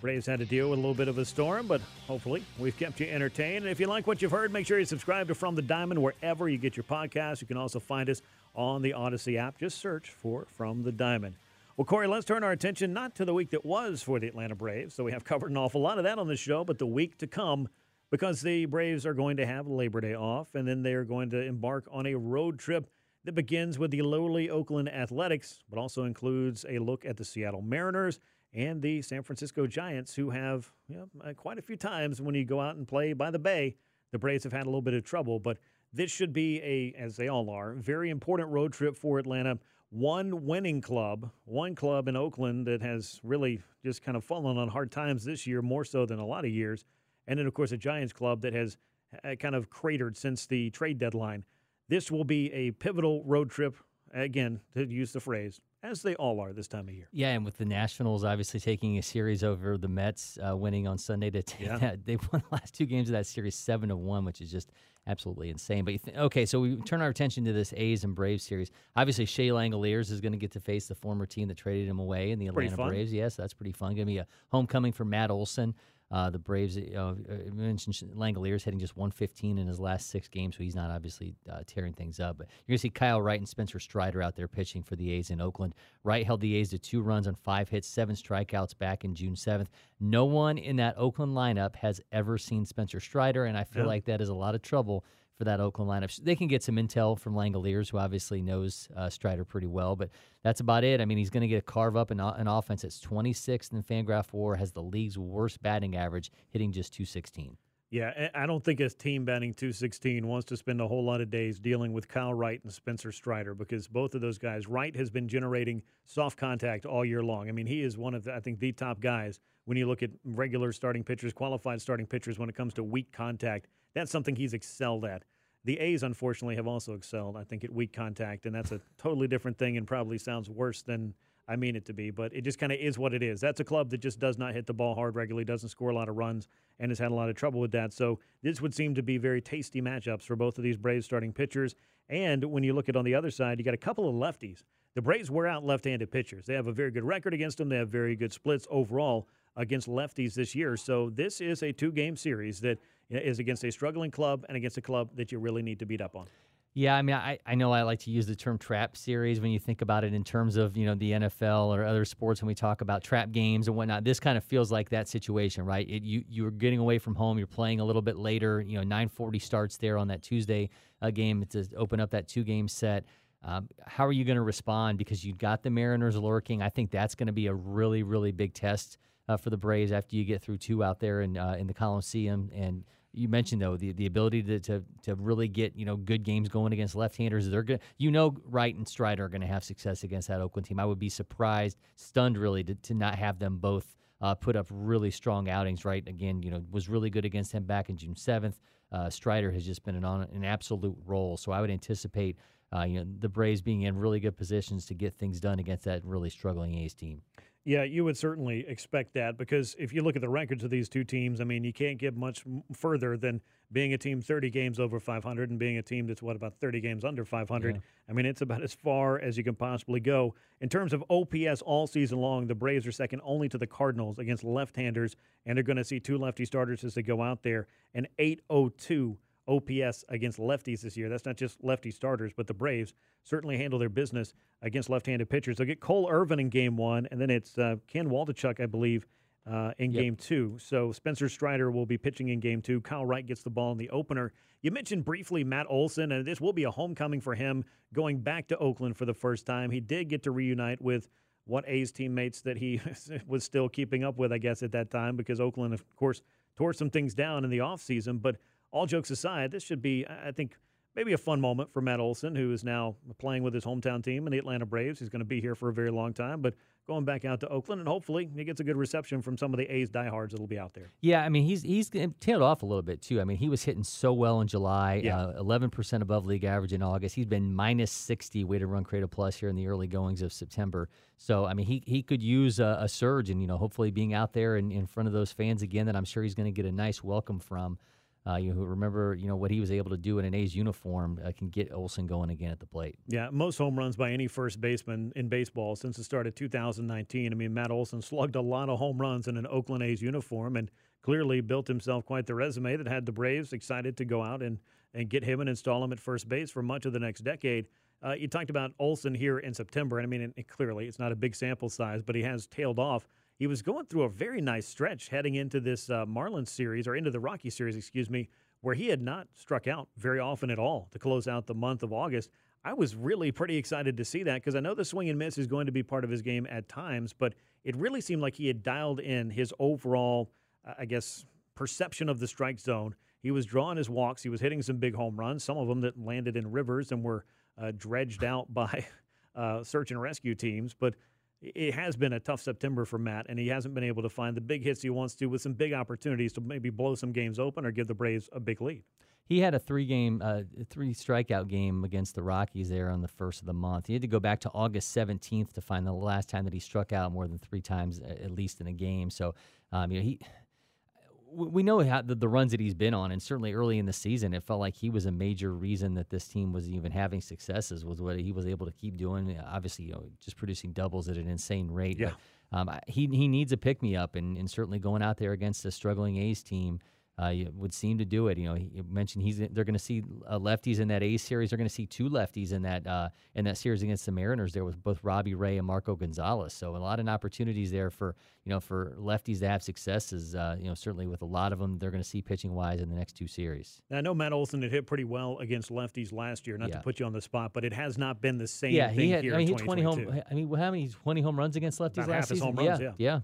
Braves had to deal with a little bit of a storm, but hopefully we've kept you entertained. And if you like what you've heard, make sure you subscribe to From the Diamond wherever you get your podcasts. You can also find us on the Audacy app. Just search for From the Diamond. Well, Corey, let's turn our attention not to the week that was for the Atlanta Braves. So we have covered an awful lot of that on the show, but the week to come because the Braves are going to have Labor Day off, and then they are going to embark on a road trip that begins with the lowly Oakland Athletics, but also includes a look at the Seattle Mariners and the San Francisco Giants, who have you know, uh, quite a few times when you go out and play by the Bay, the Braves have had a little bit of trouble. But this should be a, as they all are, very important road trip for Atlanta. One winning club, one club in Oakland that has really just kind of fallen on hard times this year, more so than a lot of years. And then, of course, a Giants club that has uh, kind of cratered since the trade deadline. This will be a pivotal road trip, again, to use the phrase, as they all are this time of year. Yeah, and with the Nationals obviously taking a series over the Mets, uh, winning on Sunday to take Yeah. that, they won the last two games of that series seven to one, which is just absolutely insane. But you th- okay, so we turn our attention to this A's and Braves series. Obviously, Shea Langeliers is going to get to face the former team that traded him away in the Atlanta. Braves. Yes, that's pretty fun. Going to be a homecoming for Matt Olson. Uh, the Braves, uh, uh, you mentioned Langeliers hitting just 115 in his last six games, so he's not obviously uh, tearing things up. But you're going to see Kyle Wright and Spencer Strider out there pitching for the A's in Oakland. Wright held the A's to two runs on five hits, seven strikeouts back in June 7th. No one in that Oakland lineup has ever seen Spencer Strider, and I feel Yeah. like that is a lot of trouble for that Oakland lineup. They can get some intel from Langeliers, who obviously knows uh, Strider pretty well, but that's about it. I mean, he's going to get a carve up an, an offense that's 26th in Fangraph War, has the league's worst batting average, hitting just 216. Yeah, I I don't think a team batting 216 wants to spend a whole lot of days dealing with Kyle Wright and Spencer Strider because both of those guys, Wright has been generating soft contact all year long. I mean, he is one of, the, I think, the top guys when you look at regular starting pitchers, qualified starting pitchers when it comes to weak contact. That's something he's excelled at. The A's, unfortunately, have also excelled, I think, at weak contact, and that's a totally different thing and probably sounds worse than I mean it to be, but it just kind of is what it is. That's a club that just does not hit the ball hard regularly, doesn't score a lot of runs, and has had a lot of trouble with that. So this would seem to be very tasty matchups for both of these Braves starting pitchers. And when you look at on the other side, you got a couple of lefties. The Braves wear out left-handed pitchers. They have a very good record against them. They have very good splits overall against lefties this year. So this is a two-game series that is against a struggling club and against a club that you really need to beat up on. Yeah, I mean, I, I know I like to use the term trap series when you think about it in terms of, you know, the NFL or other sports when we talk about trap games and whatnot. This kind of feels like that situation, right? It, you, you're getting away from home. You're playing a little bit later. You know, 940 starts there on that Tuesday uh, game to open up that two-game set. Um, how are you going to respond? Because you've got the Mariners lurking. I think that's going to be a really, really big test uh, for the Braves after you get through two out there in, uh, in the Coliseum. And you mentioned though the, the ability to, to to really get you know good games going against left-handers. They're good. You know, Wright and Strider are going to have success against that Oakland team. I would be surprised, stunned really, to, to not have them both uh, put up really strong outings. Right, again, you know, was really good against him back in June seventh. Uh, Strider has just been an on an absolute roll. So I would anticipate. Uh, you know the Braves being in really good positions to get things done against that really struggling A's team. Yeah, you would certainly expect that because if you look at the records of these two teams, I mean, you can't get much further than being a team 30 games over 500 and being a team that's what about 30 games under 500. Yeah. I mean, it's about as far as you can possibly go. In terms of OPS all season long, the Braves are second only to the Cardinals against left-handers and they're going to see two lefty starters as they go out there. An 802 OPS against lefties this year. That's not just lefty starters, but the Braves certainly handle their business against left-handed pitchers. They'll get Cole Irvin in Game One, and then it's uh, Ken Waldichuk, I believe, uh, in yep. Game Two. So Spencer Strider will be pitching in Game Two. Kyle Wright gets the ball in the opener. You mentioned briefly Matt Olson, and this will be a homecoming for him going back to Oakland for the first time. He did get to reunite with what A's teammates that he was still keeping up with, I guess, at that time, because Oakland, of course, tore some things down in the offseason. But all jokes aside, this should be, I think, maybe a fun moment for Matt Olson, who is now playing with his hometown team in the Atlanta Braves. He's going to be here for a very long time, but going back out to Oakland, and hopefully he gets a good reception from some of the A's diehards that'll be out there. Yeah, I mean he's he's tailed off a little bit too. I mean he was hitting so well in July, uh, eleven yeah. percent above league average in August. He's been minus sixty weighted run created plus here in the early goings of September. So I mean he he could use a, a surge, and you know hopefully being out there in, in front of those fans again that I'm sure he's going to get a nice welcome from. Uh, you remember, you know what he was able to do in an A's uniform uh, can get Olson going again at the plate. Yeah, most home runs by any first baseman in baseball since the start of 2019. I mean, Matt Olson slugged a lot of home runs in an Oakland A's uniform and clearly built himself quite the resume that had the Braves excited to go out and and get him and install him at first base for much of the next decade. Uh, you talked about Olson here in September, and I mean, it, it, clearly it's not a big sample size, but he has tailed off he was going through a very nice stretch heading into this uh, Marlins series, or into the Rocky series, excuse me, where he had not struck out very often at all to close out the month of August. I was really pretty excited to see that because I know the swing and miss is going to be part of his game at times, but it really seemed like he had dialed in his overall, uh, I guess, perception of the strike zone. He was drawing his walks. He was hitting some big home runs, some of them that landed in rivers and were uh, dredged out by uh, search and rescue teams. But it has been a tough September for Matt, and he hasn't been able to find the big hits he wants to with some big opportunities to maybe blow some games open or give the Braves a big lead. He had a three game, uh, three strikeout game against the Rockies there on the first of the month. He had to go back to August 17th to find the last time that he struck out more than three times at least in a game. So, um, you know, he we know how the, the, runs that he's been on, and certainly early in the season, it felt like he was a major reason that this team was even having successes. Was what he was able to keep doing. Obviously, you know, just producing doubles at an insane rate. Yeah. But, um, he he needs a pick me up, and, and certainly going out there against a struggling A's team uh, would seem to do it. You know, he mentioned he's they're going to see uh, lefties in that A series. They're going to see two lefties in that uh, in that series against the Mariners. There was both Robbie Ray and Marco Gonzalez. So a lot of opportunities there for you know for lefties to have successes. Uh, you know, certainly with a lot of them, they're going to see pitching wise in the next two series. Now, I know Matt Olson had hit pretty well against lefties last year. Not yeah. to put you on the spot, but it has not been the same. Yeah, he had. I mean, he had twenty home. I mean, how many twenty home runs against lefties About last season? Runs, yeah, yeah.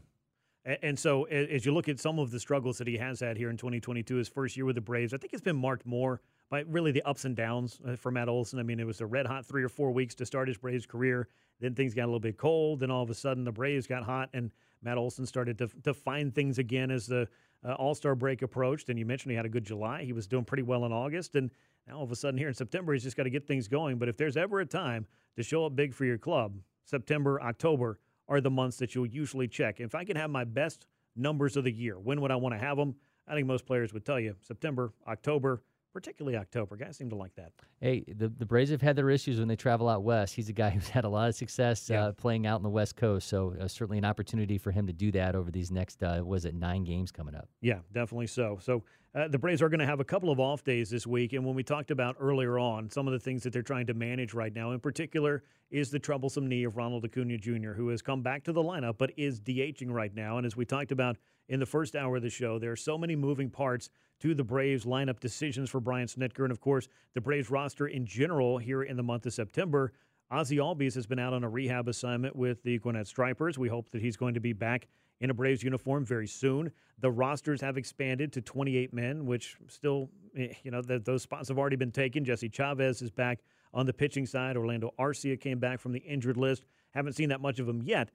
And so, as you look at some of the struggles that he has had here in 2022, his first year with the Braves, I think it's been marked more by really the ups and downs uh, for Matt Olson. I mean, it was a red hot three or four weeks to start his Braves career. Then things got a little bit cold. Then all of a sudden, the Braves got hot, and Matt Olson started to, to find things again as the uh, All Star break approached. And you mentioned he had a good July. He was doing pretty well in August. And now all of a sudden, here in September, he's just got to get things going. But if there's ever a time to show up big for your club, September, October are the months that you'll usually check. If I can have my best numbers of the year. When would I want to have them? I think most players would tell you September, October, particularly October. Guys seem to like that. Hey, the, the Braves have had their issues when they travel out west. He's a guy who's had a lot of success yeah. uh, playing out in the West Coast, so uh, certainly an opportunity for him to do that over these next, uh, was it nine games coming up? Yeah, definitely so. So uh, the Braves are going to have a couple of off days this week, and when we talked about earlier on some of the things that they're trying to manage right now, in particular, is the troublesome knee of Ronald Acuna Jr., who has come back to the lineup but is DHing right now. And as we talked about in the first hour of the show. There are so many moving parts to the Braves lineup decisions for Brian Snitker. And of course, the Braves roster in general here in the month of September. Ozzie Albies has been out on a rehab assignment with the Gwinnett Stripers. We hope that he's going to be back in a Braves uniform very soon. The rosters have expanded to 28 men, which still, eh, you know, the, those spots have already been taken. Jesse Chavez is back on the pitching side. Orlando Arcia came back from the injured list. Haven't seen that much of him yet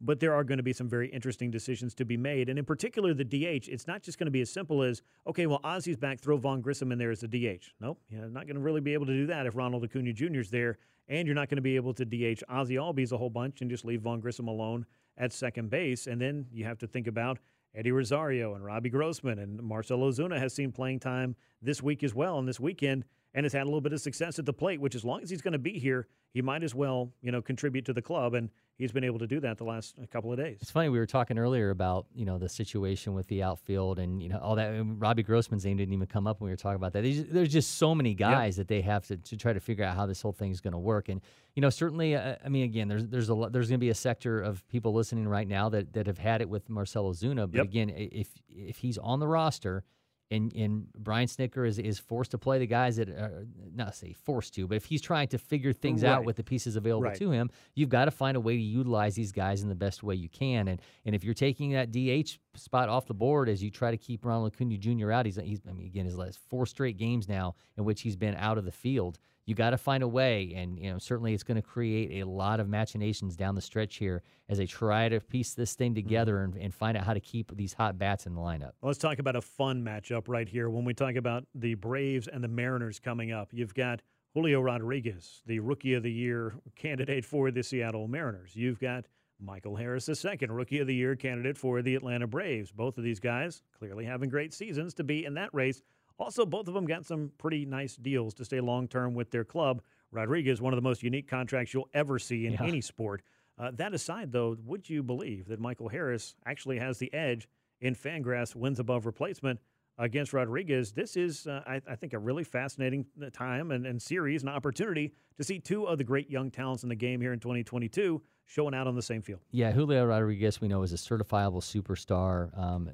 but there are going to be some very interesting decisions to be made. And in particular, the DH, it's not just going to be as simple as, okay, well, Ozzie's back, throw Vaughn Grissom in there as the DH. Nope, you're not going to really be able to do that if Ronald Acuna Jr. is there. And you're not going to be able to DH Ozzie Albies a whole bunch and just leave Vaughn Grissom alone at second base. And then you have to think about Eddie Rosario and Robbie Grossman and Marcell Ozuna has seen playing time this week as well and this weekend and has had a little bit of success at the plate, which as long as he's going to be here, he might as well, you know, contribute to the club. And he's been able to do that the last couple of days. It's funny we were talking earlier about you know the situation with the outfield and you know all that. Robbie Grossman's name didn't even come up when we were talking about that. There's, there's just so many guys that they have to, to try to figure out how this whole thing is going to work. And you know certainly, uh, I mean, again, there's there's a lot, there's going to be a sector of people listening right now that that have had it with Marcell Ozuna. But Yep. again, if if he's on the roster. And, and Brian Snitker is, is forced to play the guys that are not say forced to, but if he's trying to figure things out with the pieces available Right. to him, you've got to find a way to utilize these guys in the best way you can. And and if you're taking that DH spot off the board as you try to keep Ronald Acuna Jr. out, he's, he's I mean again his last four straight games now in which he's been out of the field. You got to find a way, and you know certainly it's going to create a lot of machinations down the stretch here as they try to piece this thing mm-hmm. together and, and find out how to keep these hot bats in the lineup. Let's talk about a fun matchup right here when we talk about the Braves and the Mariners coming up. You've got Julio Rodriguez, the Rookie of the Year candidate for the Seattle Mariners. You've got Michael Harris II, Rookie of the Year candidate for the Atlanta Braves. Both of these guys clearly having great seasons to be in that race. Also, both of them got some pretty nice deals to stay long term with their club. Rodriguez, one of the most unique contracts you'll ever see in Yeah. any sport. Uh, that aside, though, would you believe that Michael Harris actually has the edge in Fangraphs wins above replacement against Rodriguez? This is, uh, I, I think, a really fascinating uh, time and, and series and opportunity to see two of the great young talents in the game here in 2022 showing out on the same field. Yeah, Julio Rodriguez, we know, is a certifiable superstar. Um,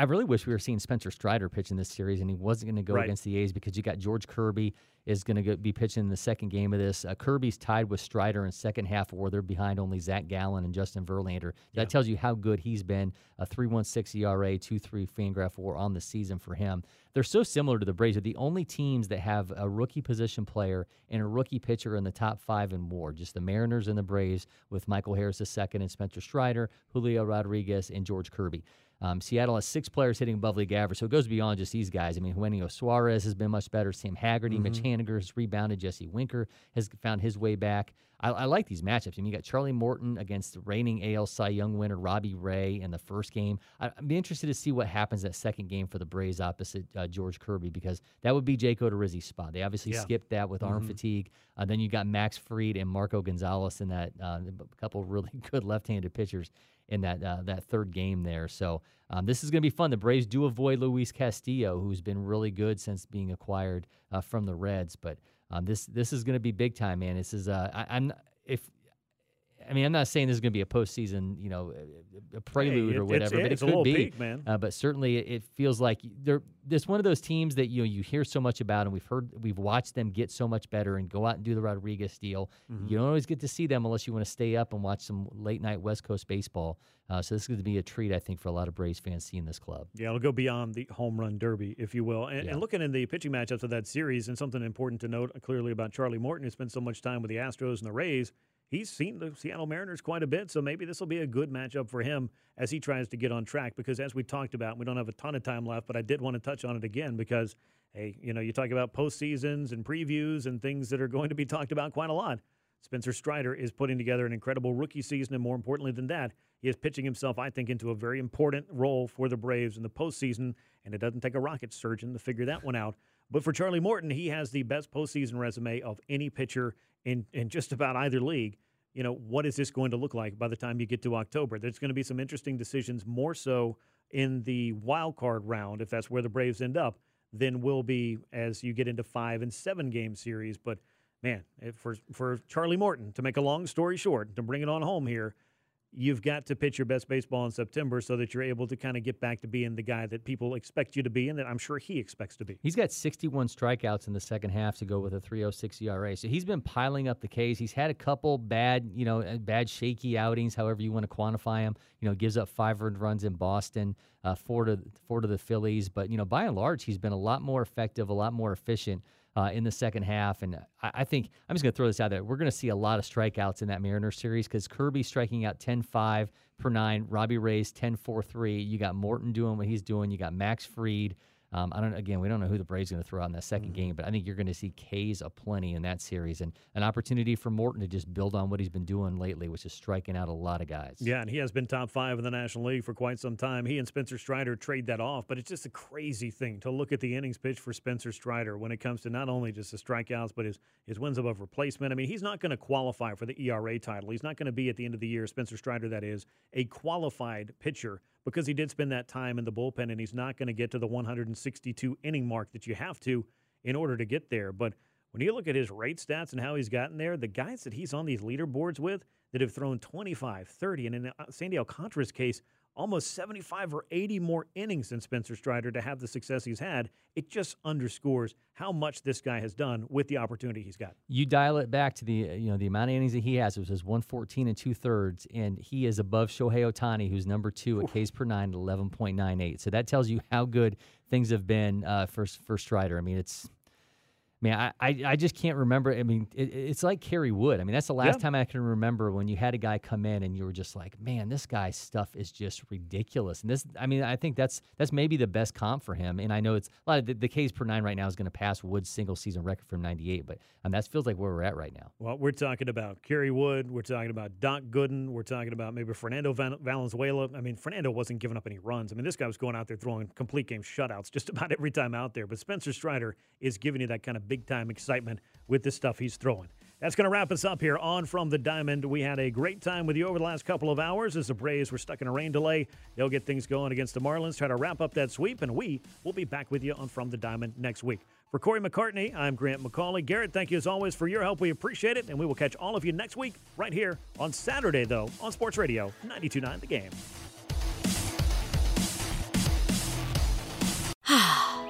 I really wish we were seeing Spencer Strider pitch in this series, and he wasn't going to go Right. against the A's because you got George Kirby is going to be pitching in the second game of this. Uh, Kirby's tied with Strider in second half war. They're behind only Zac Gallen and Justin Verlander. That tells you how good he's been. A 3.16 ERA, two 2.3 Fangraph war on the season for him. They're so similar to the Braves. They're the only teams that have a rookie position player and a rookie pitcher in the top five in WAR. Just the Mariners and the Braves with Michael Harris II and Spencer Strider, Julio Rodriguez, and George Kirby. Um, Seattle has six players hitting above league average, so it goes beyond just these guys. I mean, Eugenio Suarez has been much better. Sam Haggerty, Mitch Haniger has rebounded. Jesse Winker has found his way back. I, I like these matchups. I mean, you got Charlie Morton against the reigning AL Cy Young winner Robbie Ray in the first game. I, I'd be interested to see what happens that second game for the Braves opposite uh, George Kirby because that would be Jake Odorizzi's spot. They obviously Yeah. skipped that with arm fatigue. Uh, then you got Max Fried and Marco Gonzalez in that uh, a couple really good left-handed pitchers in that uh, that third game there. So um, this is going to be fun. The Braves do avoid Luis Castillo, who's been really good since being acquired uh, from the Reds. But um, this this is going to be big time, man. This is uh, I, I'm if. I mean, I'm not saying this is going to be a postseason, you know, a- prelude it- or it's- whatever, but it it's a could be, peak, man. Uh, but certainly, it, it feels like they're this one of those teams that you know you hear so much about, and we've heard, we've watched them get so much better and go out and do the Rodriguez deal. Mm-hmm. You don't always get to see them unless you want to stay up and watch some late night West Coast baseball. Uh, so this is going to be a treat, I think, for a lot of Braves fans seeing this club. Yeah, it'll go beyond the home run derby, if you will. And, Yeah. and looking in the pitching matchups of that series, and something important to note clearly about Charlie Morton, who spent so much time with the Astros and the Rays, he's seen the Seattle Mariners quite a bit. So maybe this will be a good matchup for him as he tries to get on track. Because as we talked about, we don't have a ton of time left, but I did want to touch on it again because, hey, you know, you talk about postseasons and previews and things that are going to be talked about quite a lot. Spencer Strider is putting together an incredible rookie season, and more importantly than that, he is pitching himself, I think, into a very important role for the Braves in the postseason. And it doesn't take a rocket surgeon to figure that one out. But for Charlie Morton, he has the best postseason resume of any pitcher in, in just about either league. You know, what is this going to look like by the time you get to October? There's going to be some interesting decisions, more so in the wild card round, if that's where the Braves end up, than will be as you get into five and seven game series. But man, eh, for for Charlie Morton to make a long story short, to bring it on home here, you've got to pitch your best baseball in September so that you're able to kind of get back to being the guy that people expect you to be and that I'm sure he expects to be. He's got 61 strikeouts in the second half to go with a 3.06 ERA. So he's been piling up the Ks. He's had a couple bad, you know, uh, bad shaky outings, however you want to quantify them. You know, gives up five earned runs in Boston, uh, four to four to the Phillies. But you know, by and large, he's been a lot more effective, a lot more efficient. Uh, in the second half, and I, I think I'm just going to throw this out there. We're going to see a lot of strikeouts in that Mariners series because Kirby striking out 10-5 per nine, Robbie Ray's 10-4-3. You got Morton doing what he's doing. You got Max Fried. Um, I don't. Again, we don't know who the Braves are going to throw out in that 2nd Mm-hmm. game, but I think you're going to see K's aplenty in that series, and an opportunity for Morton to just build on what he's been doing lately, which is striking out a lot of guys. Yeah, and he has been top five in the National League for quite some time. He and Spencer Strider trade that off, but it's just a crazy thing to look at the innings pitched for Spencer Strider when it comes to not only just the strikeouts, but his, his wins above replacement. I mean, he's not going to qualify for the ERA title. He's not going to be at the end of the year, Spencer Strider, that is, a qualified pitcher because he did spend that time in the bullpen and he's not going to get to the 162 inning mark that you have to in order to get there. But when you look at his rate stats and how he's gotten there, the guys that he's on these leaderboards with that have thrown 25, 30, and in uh, Sandy Alcantara's case, almost 75 or 80 more innings than Spencer Strider to have the success he's had, it just underscores how much this guy has done with the opportunity he's got. You dial it back to the you know the amount of innings that he has. It was his 114 and two thirds, and he is above Shohei Ohtani, who's number two at Ks per nine at 11.98. So that tells you how good things have been uh, for for Strider. I mean, it's. Man, I, I, I just can't remember. I mean, it, it's like Kerry Wood. I mean, that's the last Yeah. time I can remember when you had a guy come in and you were just like, man, this guy's stuff is just ridiculous. And this, I mean, I think that's that's maybe the best comp for him. And I know it's a lot of the, the Ks per nine right now is going to pass Wood's single season record from '98, but um, that feels like where we're at right now. Well, we're talking about Kerry Wood. We're talking about Doc Gooden. We're talking about maybe Fernando Val- Valenzuela. I mean, Fernando wasn't giving up any runs. I mean, this guy was going out there throwing complete game shutouts just about every time out there. But Spencer Strider is giving you that kind of big time excitement with the stuff he's throwing. That's going to wrap us up here on From the Diamond. We had a great time with you over the last couple of hours as the Braves were stuck in a rain delay. They'll get things going against the Marlins, try to wrap up that sweep, and we will be back with you on From the Diamond next week. For Cory McCartney, I'm Grant McAuley. Garrett, thank you as always for your help. We appreciate it, and we will catch all of you next week right here on Saturday, though, on Sports Radio 92.9 The Game.